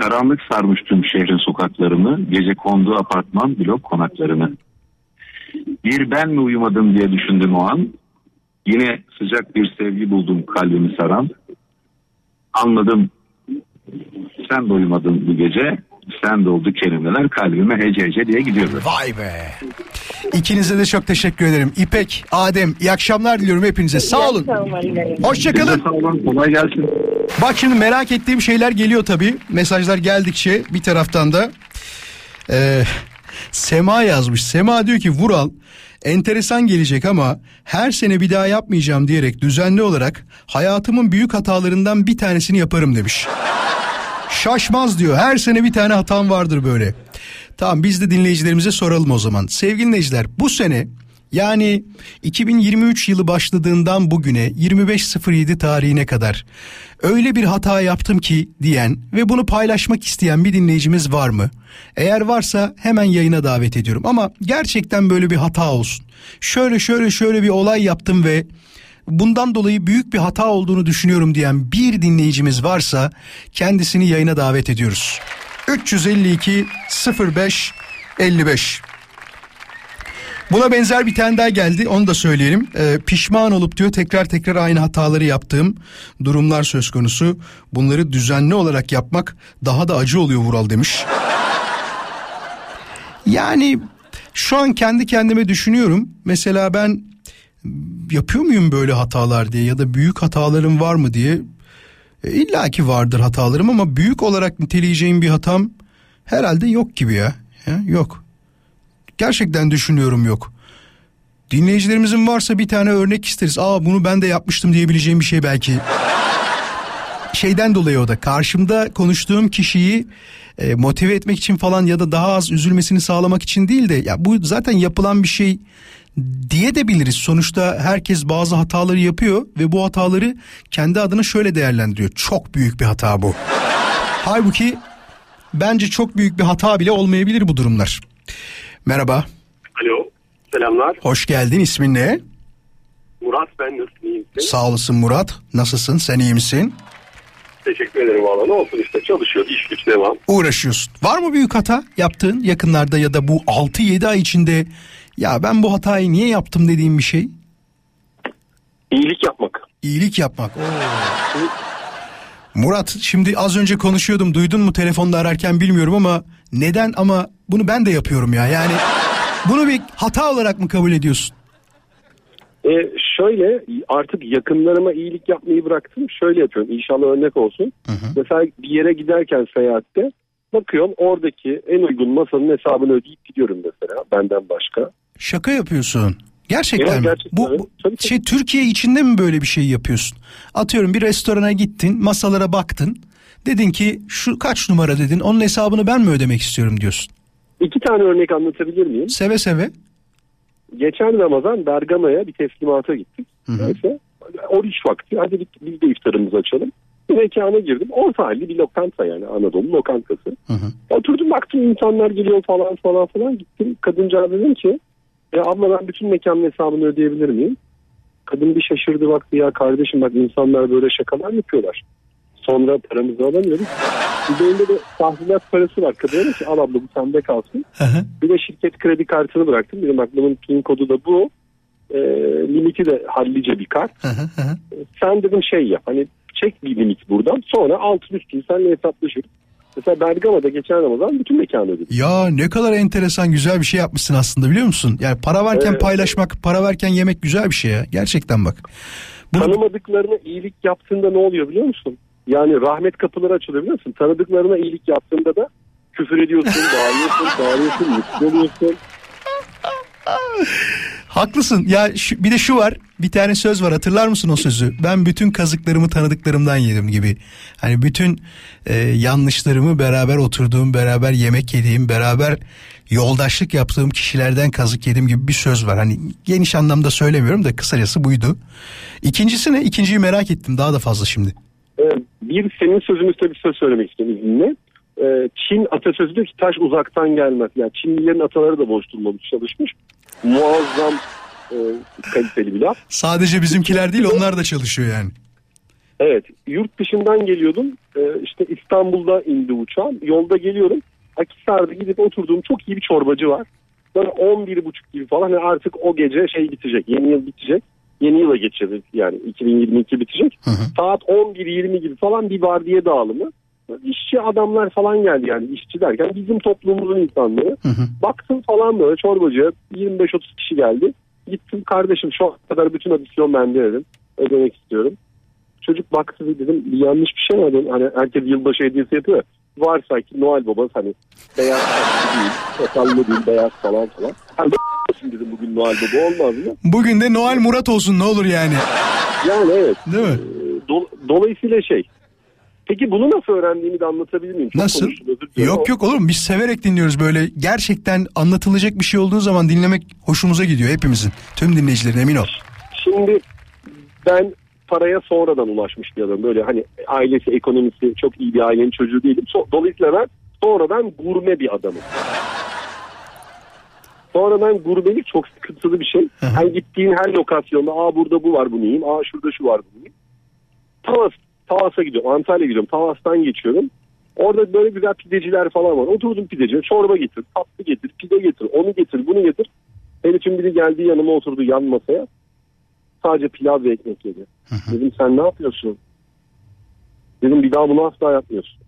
Karanlık sarmış tüm şehrin sokaklarını. Gece konduğu apartman blok konaklarını. Bir ben mi uyumadım diye düşündüm o an. Yine sıcak bir sevgi buldum kalbimi saran. Anladım sen de uyumadın bu gece. Sen de oldu kelimeler kalbime hece hece diye gidiyordu. Vay be. İkinize de çok teşekkür ederim. İpek, Adem iyi akşamlar diliyorum hepinize. Sağ olun. Hoşçakalın. Sağ olun kolay gelsin. Bak şimdi merak ettiğim şeyler geliyor tabii. Mesajlar geldikçe bir taraftan da Ee, Sema yazmış. Sema diyor ki Vural enteresan gelecek ama her sene bir daha yapmayacağım diyerek düzenli olarak hayatımın büyük hatalarından bir tanesini yaparım demiş. Şaşmaz diyor. Her sene bir tane hatam vardır böyle. Tamam biz de dinleyicilerimize soralım o zaman. Sevgili dinleyiciler bu sene yani 2023 yılı başladığından bugüne 25.07 tarihine kadar öyle bir hata yaptım ki diyen ve bunu paylaşmak isteyen bir dinleyicimiz var mı? Eğer varsa hemen yayına davet ediyorum ama gerçekten böyle bir hata olsun. Şöyle şöyle şöyle bir olay yaptım ve bundan dolayı büyük bir hata olduğunu düşünüyorum diyen bir dinleyicimiz varsa kendisini yayına davet ediyoruz. 352 05 55 Buna benzer bir tane daha geldi onu da söyleyelim. Ee, pişman olup diyor tekrar tekrar aynı hataları yaptığım durumlar söz konusu. Bunları düzenli olarak yapmak daha da acı oluyor Vural demiş. Yani şu an kendi kendime düşünüyorum. Mesela ben yapıyor muyum böyle hatalar diye ya da büyük hatalarım var mı diye. E, İlla ki vardır hatalarım ama büyük olarak niteleyeceğim bir hatam herhalde yok gibi ya. ya yok. Gerçekten düşünüyorum yok. Dinleyicilerimizin varsa bir tane örnek isteriz. Aa bunu ben de yapmıştım diyebileceğim bir şey belki. Şeyden dolayı o da karşımda konuştuğum kişiyi e, motive etmek için falan ya da daha az üzülmesini sağlamak için değil de ya bu zaten yapılan bir şey diye de biliriz. Sonuçta herkes bazı hataları yapıyor ve bu hataları kendi adına şöyle değerlendiriyor. Çok büyük bir hata bu. Halbuki bence çok büyük bir hata bile olmayabilir bu durumlar. Merhaba, Alo, selamlar. hoş geldin. İsmin ne? Murat ben nasılsın, iyi misin? Sağ olasın Murat. Nasılsın? Sen iyi misin? Teşekkür ederim valla. Ne olsun işte çalışıyor, iş güç devam. Uğraşıyorsun. Var mı büyük hata yaptığın yakınlarda ya da bu 6-7 ay içinde ya ben bu hatayı niye yaptım dediğim bir şey? İyilik yapmak. İyilik yapmak. Murat şimdi az önce konuşuyordum duydun mu telefonda ararken bilmiyorum ama neden ama bunu ben de yapıyorum ya yani bunu bir hata olarak mı kabul ediyorsun? E, şöyle artık yakınlarıma iyilik yapmayı bıraktım. Şöyle yapıyorum inşallah örnek olsun. Mesela bir yere giderken seyahatte bakıyorum oradaki en uygun masanın hesabını ödeyip gidiyorum mesela benden başka. Şaka yapıyorsun. Gerçekten Evet, mi? gerçekten, Bu, bu şey Türkiye içinde mi böyle bir şey yapıyorsun? Atıyorum bir restorana gittin, masalara baktın. Dedin ki şu kaç numara dedin. Onun hesabını ben mi ödemek istiyorum diyorsun. İki tane örnek anlatabilir miyim? Seve seve. Geçen Ramazan Bergama'ya bir teslimata gittik. Neyse oruç vakti hadi biz de iftarımızı açalım. Bir mekana girdim. Orta halli bir lokanta yani Anadolu lokantası. Oturdum baktım insanlar geliyor falan falan falan. Gittim kadıncağız dedim ki ya abla ben bütün mekanın hesabını ödeyebilir miyim? Kadın bir şaşırdı baktı ya kardeşim bak insanlar böyle şakalar yapıyorlar. Sonra paramızı alamıyoruz. Bir de elinde de tahsilat parası var. Kadın dedi ki al abla bu sende kalsın. Bir de şirket kredi kartını bıraktım. Bak bunun pin kodu da bu. E, limiti de hallice bir kart. Sen dedim şey yap hani çek bir limit buradan. Sonra altın üstün senle hesaplaşır. Mesela Bergama'da geçen Ramazan bütün mekanı ödedim. Ya ne kadar enteresan güzel bir şey yapmışsın aslında biliyor musun? Yani para verken Evet. paylaşmak, para verken yemek güzel bir şey ya. Gerçekten bak. Tanımadıklarına iyilik yaptığında ne oluyor biliyor musun? Yani rahmet kapıları açılıyor biliyor musun? Tanıdıklarına iyilik yaptığında da küfür ediyorsun, bağırıyorsun, bağırıyorsun, mutlu oluyorsun. Haklısın. Ya şu- bir de şu var. Bir tane söz var. Hatırlar mısın o sözü? Ben bütün kazıklarımı tanıdıklarımdan yedim gibi. Hani bütün e, yanlışlarımı beraber oturduğum, beraber yemek yediğim, beraber yoldaşlık yaptığım kişilerden kazık yedim gibi bir söz var. Hani geniş anlamda söylemiyorum da kısacası buydu. İkincisi ne? İkinciyi merak ettim daha da fazla şimdi. Ee, bir senin sözün üstüne bir söz söylemek istiyorum izninle. Ee, Çin atasözü diyor ki taş uzaktan gelmez. Yani Çinlilerin ataları da boş durmamış çalışmış. Muazzam e, kaliteli bir laf. Sadece bizimkiler değil onlar da çalışıyor yani. Evet yurt dışından geliyordum. Ee, işte İstanbul'da indi uçağım. Yolda geliyorum. Akhisar'da gidip oturduğum çok iyi bir çorbacı var. Böyle 11.30 gibi falan hani artık o gece şey bitecek. Yeni yıl bitecek. Yeni yıla geçeceğiz yani 2022 bitecek. Saat 11.20 gibi falan bir vardiya dağılımı. İşçi adamlar falan geldi yani işçi derken bizim toplumumuzun insanları. Baktım falan böyle çorbacıya 25-30 kişi geldi. Gittim kardeşim şu kadar bütün adisyon bende dedim. Ödemek istiyorum. Çocuk baktı dedim yanlış bir şey var dedim. Hani herkes yılbaşı hediyesi yapıyor. ya. Var sanki Noel Baba hani beyaz değil, sakallı değil, beyaz falan falan. Hani dedim bugün Noel Baba olmaz mı? Bugün de Noel Murat olsun ne olur yani. Yani evet. Değil mi? Ee, do- dolayısıyla şey. Peki bunu nasıl öğrendiğimi de anlatabilir miyim? Çok Nasıl? Yok yok olur mu? Biz severek dinliyoruz böyle. Gerçekten anlatılacak bir şey olduğu zaman dinlemek hoşumuza gidiyor hepimizin. Tüm dinleyicilerin emin ol. Şimdi ben paraya sonradan ulaşmış bir adamım. Böyle hani ailesi, ekonomisi çok iyi bir ailenin çocuğu değilim. Dolayısıyla ben sonradan gurme bir adamım. Sonradan gurmelik çok sıkıntılı bir şey. Hani gittiğin her lokasyonda aa burada bu var bunu yiyeyim, aa şurada şu var bunu yiyeyim. Tavas, Tavas'a gidiyorum, Antalya'ya gidiyorum. Tavas'tan geçiyorum. Orada böyle güzel pideciler falan var. Oturdum pideciye çorba getir, tatlı getir, pide getir, onu getir, bunu getir. Herifin biri geldi yanıma oturdu yan masaya. Sadece pilav ve ekmek yedi. Dedim sen ne yapıyorsun? Dedim bir daha bunu asla yapmıyorsun.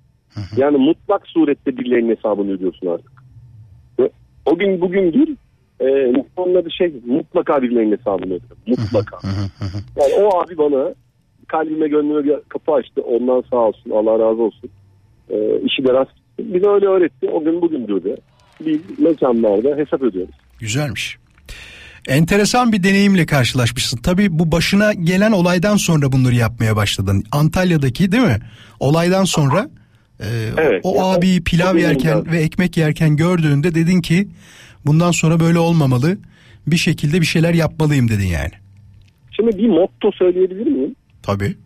Yani mutlak surette birilerinin hesabını ödüyorsun artık. Ve o gün bugündür e, onunla bir şey mutlaka birilerinin hesabını ödüyorum. Mutlaka. Yani o abi bana kalbime gönlüme bir kapı açtı. Ondan sağ olsun Allah razı olsun. E, işi de rast. Bize öyle öğretti. O gün bugündür de. Biz mekanlarda hesap ödüyoruz. Güzelmiş. Enteresan bir deneyimle karşılaşmışsın. Tabii bu başına gelen olaydan sonra bunları yapmaya başladın. Antalya'daki değil mi? Olaydan sonra e, Evet. o abi pilav yerken ve ekmek yerken gördüğünde dedin ki bundan sonra böyle olmamalı. Bir şekilde bir şeyler yapmalıyım dedin yani. Şimdi bir motto söyleyebilir miyim? Tabii.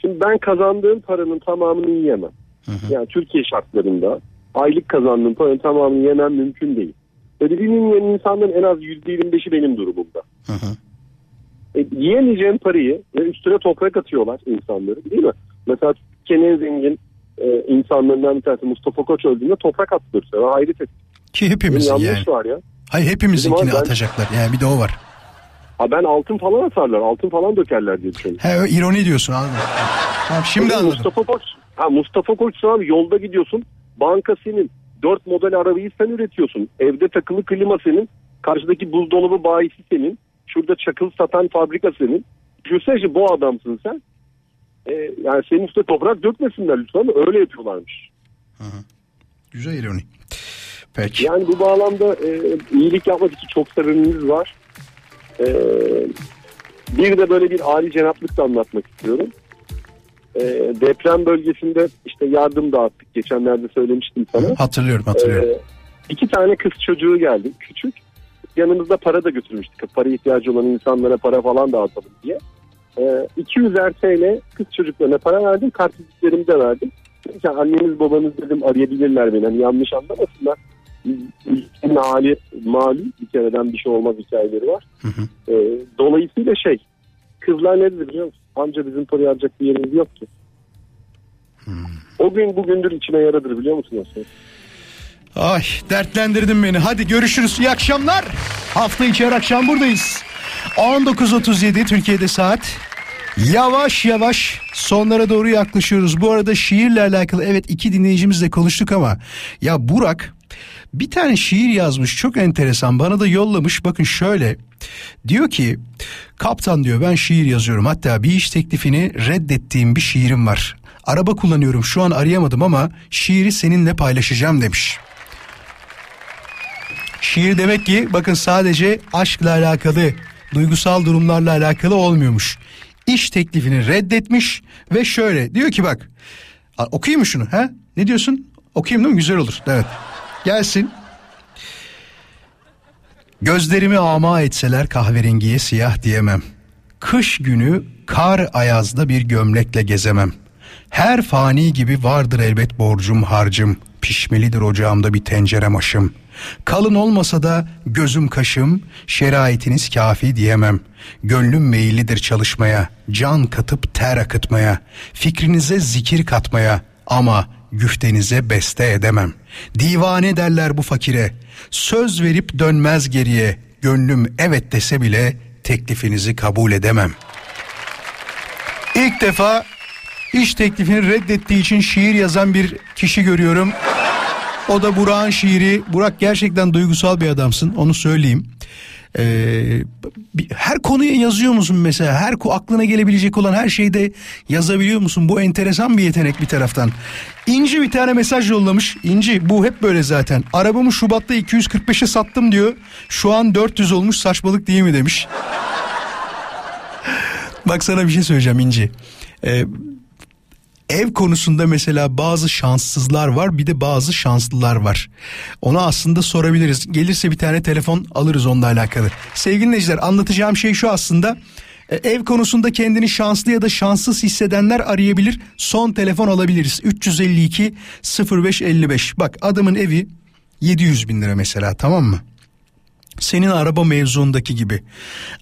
Şimdi ben kazandığım paranın tamamını yiyemem. Yani Türkiye şartlarında aylık kazandığım paranın tamamını yemem mümkün değil. Ve dediğim yiyen insanların en az %25'i benim durumumda. E, yiyemeyeceğim parayı üstüne toprak atıyorlar insanları değil mi? Mesela Türkiye'nin en zengin e, insanlarından bir tanesi Mustafa Koç öldüğünde toprak attılar. Ben hayret ettim. Ki Yanlış yani. var ya. Hayır hepimizinkini ben- atacaklar. Yani bir de o var. Ha ben altın falan atarlar, altın falan dökerler diye düşünüyorum. He ironi diyorsun anladım. Tamam şimdi Tabii anladım. Mustafa Koç. Ha Mustafa Koç abi yolda gidiyorsun. Banka senin. Dört model arabayı sen üretiyorsun. Evde takılı klima senin. Karşıdaki buzdolabı bayisi senin. Şurada çakıl satan fabrika senin. Düşünsene bu adamsın sen. Ee, yani senin üstüne toprak dökmesinler lütfen ama öyle yapıyorlarmış. Güzel ironi. Peki. Yani bu bağlamda e, iyilik yapmak için çok sebebimiz var. E, bir de böyle bir âli cenaplık da anlatmak istiyorum. E, deprem bölgesinde işte yardım dağıttık. Geçenlerde söylemiştim sana. Hatırlıyorum hatırlıyorum. E, iki tane kız çocuğu geldi küçük. Yanımızda para da götürmüştük. Para ihtiyacı olan insanlara para falan dağıtalım diye. E, 200 TL kız çocuklarına para verdim. Kartvizitlerimi de verdim. Ki, anneniz babanız dedim arayabilirler beni. Hani yanlış anlamasınlar. Ülkenin hali malum bir kereden bir şey olmaz hikayeleri var. E, dolayısıyla şey kızlar ne dedi biliyor musun? Amca bizim parayı alacak bir yerimiz yok ki. O gün bugündür içine yaradır biliyor musun Osman? Ay dertlendirdin beni. Hadi görüşürüz. İyi akşamlar. Hafta içi her akşam buradayız. 19.37 Türkiye'de saat. Yavaş yavaş sonlara doğru yaklaşıyoruz. Bu arada şiirle alakalı evet iki dinleyicimizle konuştuk ama ya Burak bir tane şiir yazmış çok enteresan bana da yollamış bakın şöyle diyor ki kaptan diyor ben şiir yazıyorum hatta bir iş teklifini reddettiğim bir şiirim var araba kullanıyorum şu an arayamadım ama şiiri seninle paylaşacağım demiş. Şiir demek ki bakın sadece aşkla alakalı, duygusal durumlarla alakalı olmuyormuş. İş teklifini reddetmiş ve şöyle diyor ki bak okuyayım mı şunu ha? Ne diyorsun? Okuyayım değil mi? Güzel olur. Evet. Gelsin. Gözlerimi ama etseler kahverengiye siyah diyemem. Kış günü kar ayazda bir gömlekle gezemem. Her fani gibi vardır elbet borcum harcım. Pişmelidir ocağımda bir tencerem aşım. Kalın olmasa da gözüm kaşım, şeraitiniz kafi diyemem. Gönlüm meyillidir çalışmaya, can katıp ter akıtmaya, fikrinize zikir katmaya ama güftenize beste edemem. Divane derler bu fakire, söz verip dönmez geriye, gönlüm evet dese bile teklifinizi kabul edemem. İlk defa iş teklifini reddettiği için şiir yazan bir kişi görüyorum. O da Burak'ın şiiri. Burak gerçekten duygusal bir adamsın onu söyleyeyim. Ee, her konuya yazıyor musun mesela? Her aklına gelebilecek olan her şeyde yazabiliyor musun? Bu enteresan bir yetenek bir taraftan. İnci bir tane mesaj yollamış. İnci bu hep böyle zaten. Arabamı Şubat'ta 245'e sattım diyor. Şu an 400 olmuş saçmalık değil mi demiş. Bak sana bir şey söyleyeceğim İnci. Ee, ev konusunda mesela bazı şanssızlar var bir de bazı şanslılar var. Ona aslında sorabiliriz. Gelirse bir tane telefon alırız onunla alakalı. Sevgili dinleyiciler anlatacağım şey şu aslında. E, Ev konusunda kendini şanslı ya da şanssız hissedenler arayabilir. Son telefon alabiliriz. 352 0555. Bak adamın evi 700 bin lira mesela tamam mı? Senin araba mevzuundaki gibi.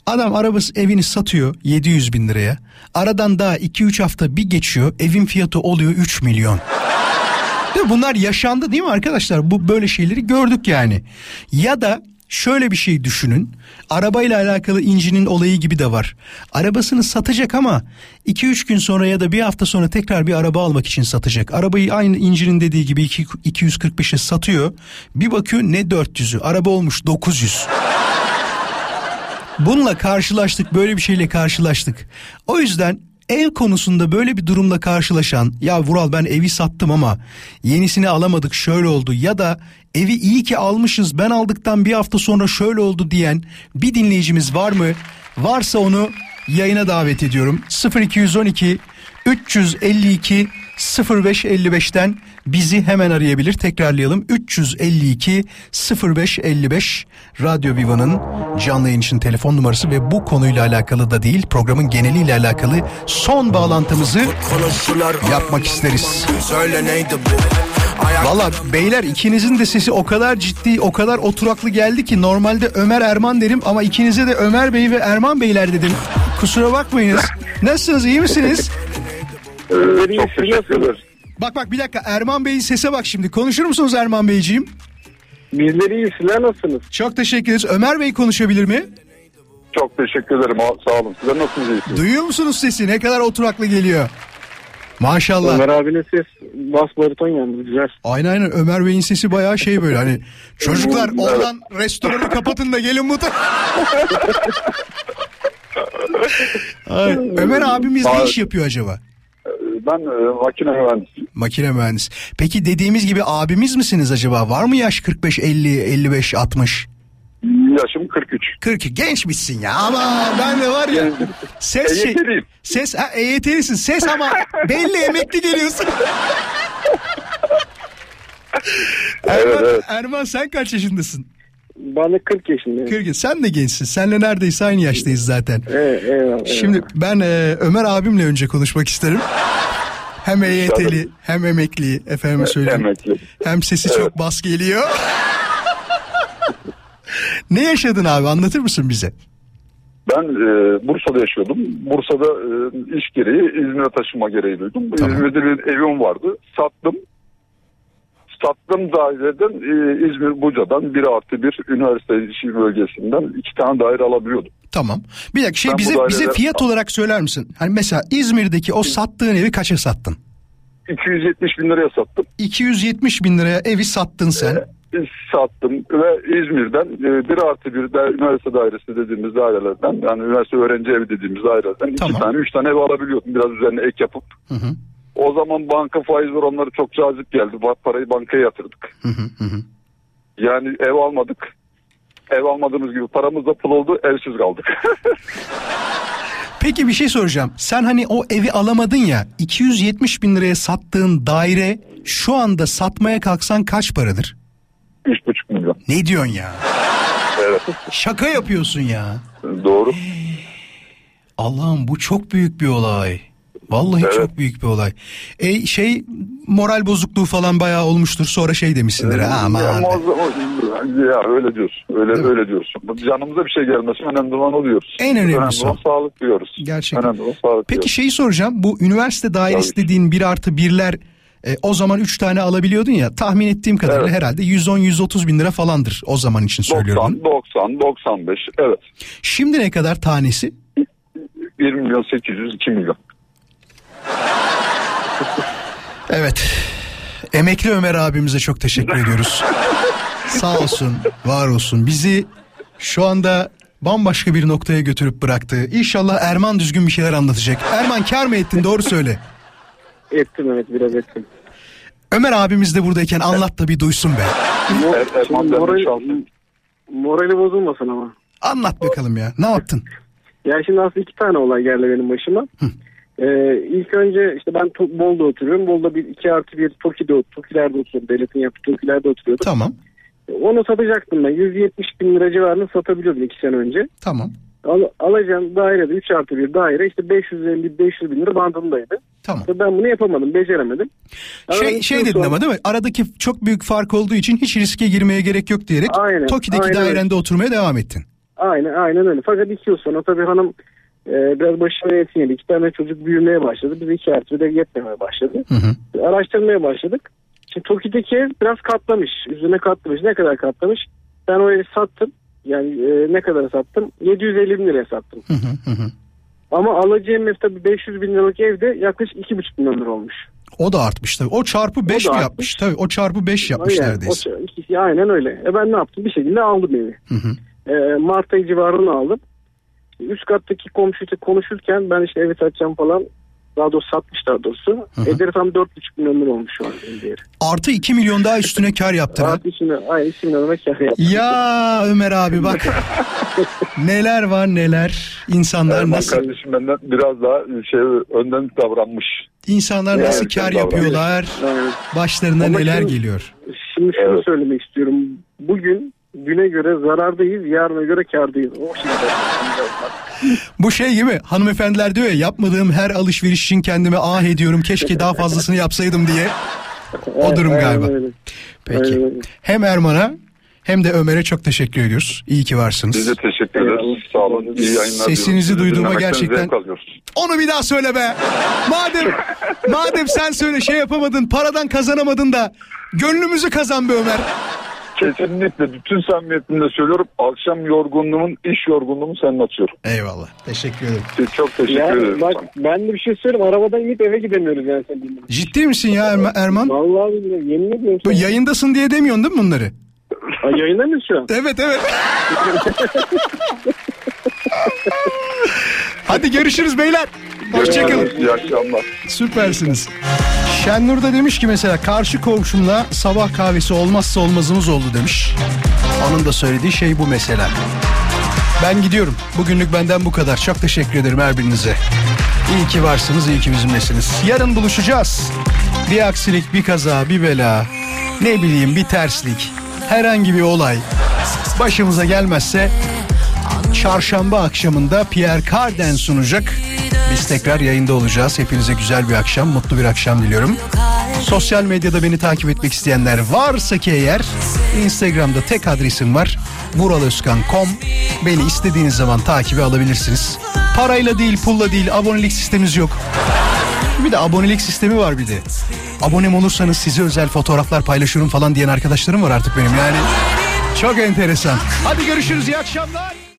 Adam arabası evini satıyor 700 bin liraya. Aradan daha 2-3 hafta bir geçiyor evin fiyatı oluyor 3 milyon. Bunlar yaşandı değil mi arkadaşlar? Bu böyle şeyleri gördük yani. Ya da şöyle bir şey düşünün. Arabayla alakalı incinin olayı gibi de var. Arabasını satacak ama 2-3 gün sonra ya da bir hafta sonra tekrar bir araba almak için satacak. Arabayı aynı incinin dediği gibi iki- 245'e satıyor. Bir bakıyor ne 400'ü. Araba olmuş 900. Bununla karşılaştık böyle bir şeyle karşılaştık. O yüzden ev konusunda böyle bir durumla karşılaşan ya Vural ben evi sattım ama yenisini alamadık şöyle oldu. ya da evi iyi ki almışız ben aldıktan bir hafta sonra şöyle oldu. diyen bir dinleyicimiz var mı? Varsa onu yayına davet ediyorum. 0212 352 0555'ten bizi hemen arayabilir. Tekrarlayalım. 352 0555 Radyo Viva'nın canlı yayın için telefon numarası ve bu konuyla alakalı da değil programın geneliyle alakalı son bağlantımızı yapmak isteriz. Söyle neydi bu? Valla beyler ikinizin de sesi o kadar ciddi o kadar oturaklı geldi ki normalde Ömer Erman derim ama ikinize de Ömer Bey ve Erman Beyler dedim. Kusura bakmayınız. Nasılsınız iyi misiniz? Çok teşekkür ederiz. Bak bak bir dakika Erman Bey'in sese bak şimdi. Konuşur musunuz Erman Beyciğim? Bizleri iyi sizler nasılsınız? Çok teşekkür ederiz. Ömer Bey konuşabilir mi? Çok teşekkür ederim. Sağ olun. Sizler nasılsınız? iyisiniz? Duyuyor musunuz sesi? Ne kadar oturaklı geliyor. Maşallah. Ömer abinin ses bas bariton yalnız güzel. Aynen aynen Ömer Bey'in sesi bayağı şey böyle hani çocuklar oradan restoranı kapatın da gelin bu Ömer abimiz ne iş yapıyor acaba? Ben e, makine mühendisiyim. Makine mühendisi. Peki dediğimiz gibi abimiz misiniz acaba? Var mı yaş 45, 50, 55, 60? Yaşım 43. 42 gençmişsin ya ama ben de var ya ses şey EYT'liyim. ses ha EYT'lisin ses ama belli emekli geliyorsun. Erman, Erman sen kaç yaşındasın? De 40 yaşındayım. 40 sen de gençsin. Senle neredeyse aynı yaştayız zaten. Evet, eyvallah, Şimdi ben e, Ömer abimle önce konuşmak isterim. Hem EYT'li hem emekli efendime söyleyeyim. Emekli. Hem sesi çok bas geliyor. ne yaşadın abi anlatır mısın bize? Ben e, Bursa'da yaşıyordum. Bursa'da e, iş gereği İzmir'e taşıma gereği duydum. İzmir'de bir evim vardı. Sattım. Sattım daireden e, İzmir Buca'dan bir artı bir üniversite işi bölgesinden iki tane daire alabiliyordum. Tamam. Bir dakika şey Ben bize bize daireler- fiyat olarak söyler misin? Hani mesela İzmir'deki o sattığın evi kaça sattın? 270 bin liraya sattım. 270 bin liraya evi sattın sen. E, Sattım ve İzmir'den e, bir artı bir de üniversite dairesi dediğimiz dairelerden yani üniversite öğrenci evi dediğimiz dairelerden iki tane üç tane ev alabiliyordum biraz üzerine ek yapıp. Hı hı. O zaman banka faiz oranları çok cazip geldi. Parayı bankaya yatırdık. Yani ev almadık. ev almadığımız gibi paramız da pul oldu evsiz kaldık. Peki bir şey soracağım. Sen hani o evi alamadın ya 270 bin liraya sattığın daire şu anda satmaya kalksan kaç paradır? 3,5 milyon. Ne diyorsun ya? Evet. Şaka yapıyorsun ya. Doğru. Allah'ım bu çok büyük bir olay. Vallahi Evet. çok büyük bir olay. E şey moral bozukluğu falan bayağı olmuştur. Sonra şey demişsindir. Ya, Aman. muazzam- ya öyle diyorsun. Öyle öyle diyorsun. Canımıza bir şey gelmesi önemli olan oluyoruz. En önemlisi olan sağlık diyoruz. Gerçekten. Önemli olan sağlık Peki diyoruz. şeyi soracağım. Bu üniversite dairesi dediğin bir artı birler e, o zaman 3 tane alabiliyordun ya. Tahmin ettiğim kadarıyla Evet. herhalde 110-130 bin lira falandır o zaman için söylüyorum. 90, 90, 95 evet. Şimdi ne kadar tanesi? 1 milyon 800, 2 milyon. Evet. Emekli Ömer abimize çok teşekkür ediyoruz. Sağ olsun, var olsun. Bizi şu anda bambaşka bir noktaya götürüp bıraktı. İnşallah Erman düzgün bir şeyler anlatacak. Erman kar mı ettin doğru söyle. Ettim evet biraz ettim. Ömer abimiz de buradayken anlat da bir duysun be. Er- Erman Şimdi benden moral, şanslı. morali bozulmasın ama. Anlat bakalım ya. Ne yaptın? Ya şimdi aslında iki tane olay geldi benim başıma. Ee, ilk önce işte ben Bolu'da oturuyorum. Bolu'da bir iki artı bir Toki'de, Toki'lerde oturuyorum. Devletin yaptığı Toki'lerde oturuyordum. Tamam. Onu satacaktım ben. 170 bin lira civarını satabiliyordum iki sene önce. Tamam. Al, alacağım dairede 3 artı bir daire işte 550-500 bin lira bandındaydı. Tamam. Ben bunu yapamadım, beceremedim. Şey, şey dedin sonra- ama değil mi? Aradaki çok büyük fark olduğu için hiç riske girmeye gerek yok diyerek Aynen, Toki'deki aynen öyle. dairende oturmaya devam ettin. Aynen aynen öyle. Fakat iki yıl sonra tabii hanım e, biraz başına yetin yedi. İki tane çocuk büyümeye başladı. Biz iki artı de yetmemeye başladı. Araştırmaya başladık. Şimdi Toki'deki ev biraz katlamış. Üzerine katlamış. Ne kadar katlamış? Ben o evi sattım. Yani e, ne kadar sattım? 750 bin liraya sattım. Ama alacağım ev tabii 500 bin liralık evde yaklaşık 2,5 milyon lira olmuş. O da artmış tabii. O çarpı 5 da mi yapmış? Tabii o çarpı 5 yapmış Yani neredeyse. o- ikisi aynen öyle. E ben ne yaptım? Bir şekilde aldım evi. E, Mart ayı civarını aldım. Üst kattaki komşuyla konuşurken ben işte evi satacağım falan. Daha doğrusu satmış daha doğrusu. Ederi tam 4,5 milyon lira olmuş şu an değeri. Artı 2 milyon daha üstüne kar yaptın. ha. Artı içinde, aynen 2 milyon lira kar yaptım. Ya Ömer abi bak. neler var neler. İnsanlar Erman nasıl kardeşim benden biraz daha şey önden davranmış. insanlar Yani nasıl kar davranmış. yapıyorlar. Başlarına Ama neler şimdi- geliyor. Şimdi şunu söylemek istiyorum. Bugün güne göre zarardayız, yarına göre kardayız. O şekilde. Bu şey gibi hanımefendiler diyor ya yapmadığım her alışveriş için kendime ah ediyorum keşke daha fazlasını yapsaydım diye. O durum galiba. Peki. Hem Erman'a hem de Ömer'e çok teşekkür ediyoruz. İyi ki varsınız. Biz de teşekkür ederiz. Sağ olun. İyi yayınlar Sesinizi diliyoruz. Sizi duyduğuma gerçekten-. Onu bir daha söyle be. Madem madem sen söyle şey yapamadın, paradan kazanamadın da gönlümüzü kazan be Ömer. Kesinlikle bütün samimiyetimle söylüyorum. Akşam yorgunluğumun, iş yorgunluğumu senin atıyorum. Eyvallah. Teşekkür ederim. Çok teşekkür Ya ederim. bak ben de bir şey söyleyeyim. Arabadan gidip eve gidemiyoruz yani sen dinle. Ciddi misin ya Erma- Erman? Vallahi billahi yemin ediyorum. Bu yayındasın diye demiyorsun değil mi bunları? Ha, yayında mıyız şu an? Evet evet. Hadi görüşürüz beyler. Hoşçakalın. İyi akşamlar. Süpersiniz. Şennur da demiş ki mesela karşı komşumla sabah kahvesi olmazsa olmazımız oldu demiş. Onun da söylediği şey bu mesela. Ben gidiyorum. Bugünlük benden bu kadar. Çok teşekkür ederim her birinize. İyi ki varsınız, iyi ki bizimlesiniz. Yarın buluşacağız. Bir aksilik, bir kaza, bir bela, ne bileyim bir terslik, herhangi bir olay başımıza gelmezse çarşamba akşamında Pierre Carden sunacak. Biz tekrar yayında olacağız. Hepinize güzel bir akşam, mutlu bir akşam diliyorum. Sosyal medyada beni takip etmek isteyenler varsa ki eğer Instagram'da tek adresim var. vuraloskan.com Beni istediğiniz zaman takibe alabilirsiniz. Parayla değil, pulla değil, abonelik sistemimiz yok. Bir de abonelik sistemi var bir de. Abonem olursanız size özel fotoğraflar paylaşıyorum falan diyen arkadaşlarım var artık benim yani. Çok enteresan. Hadi görüşürüz, iyi akşamlar.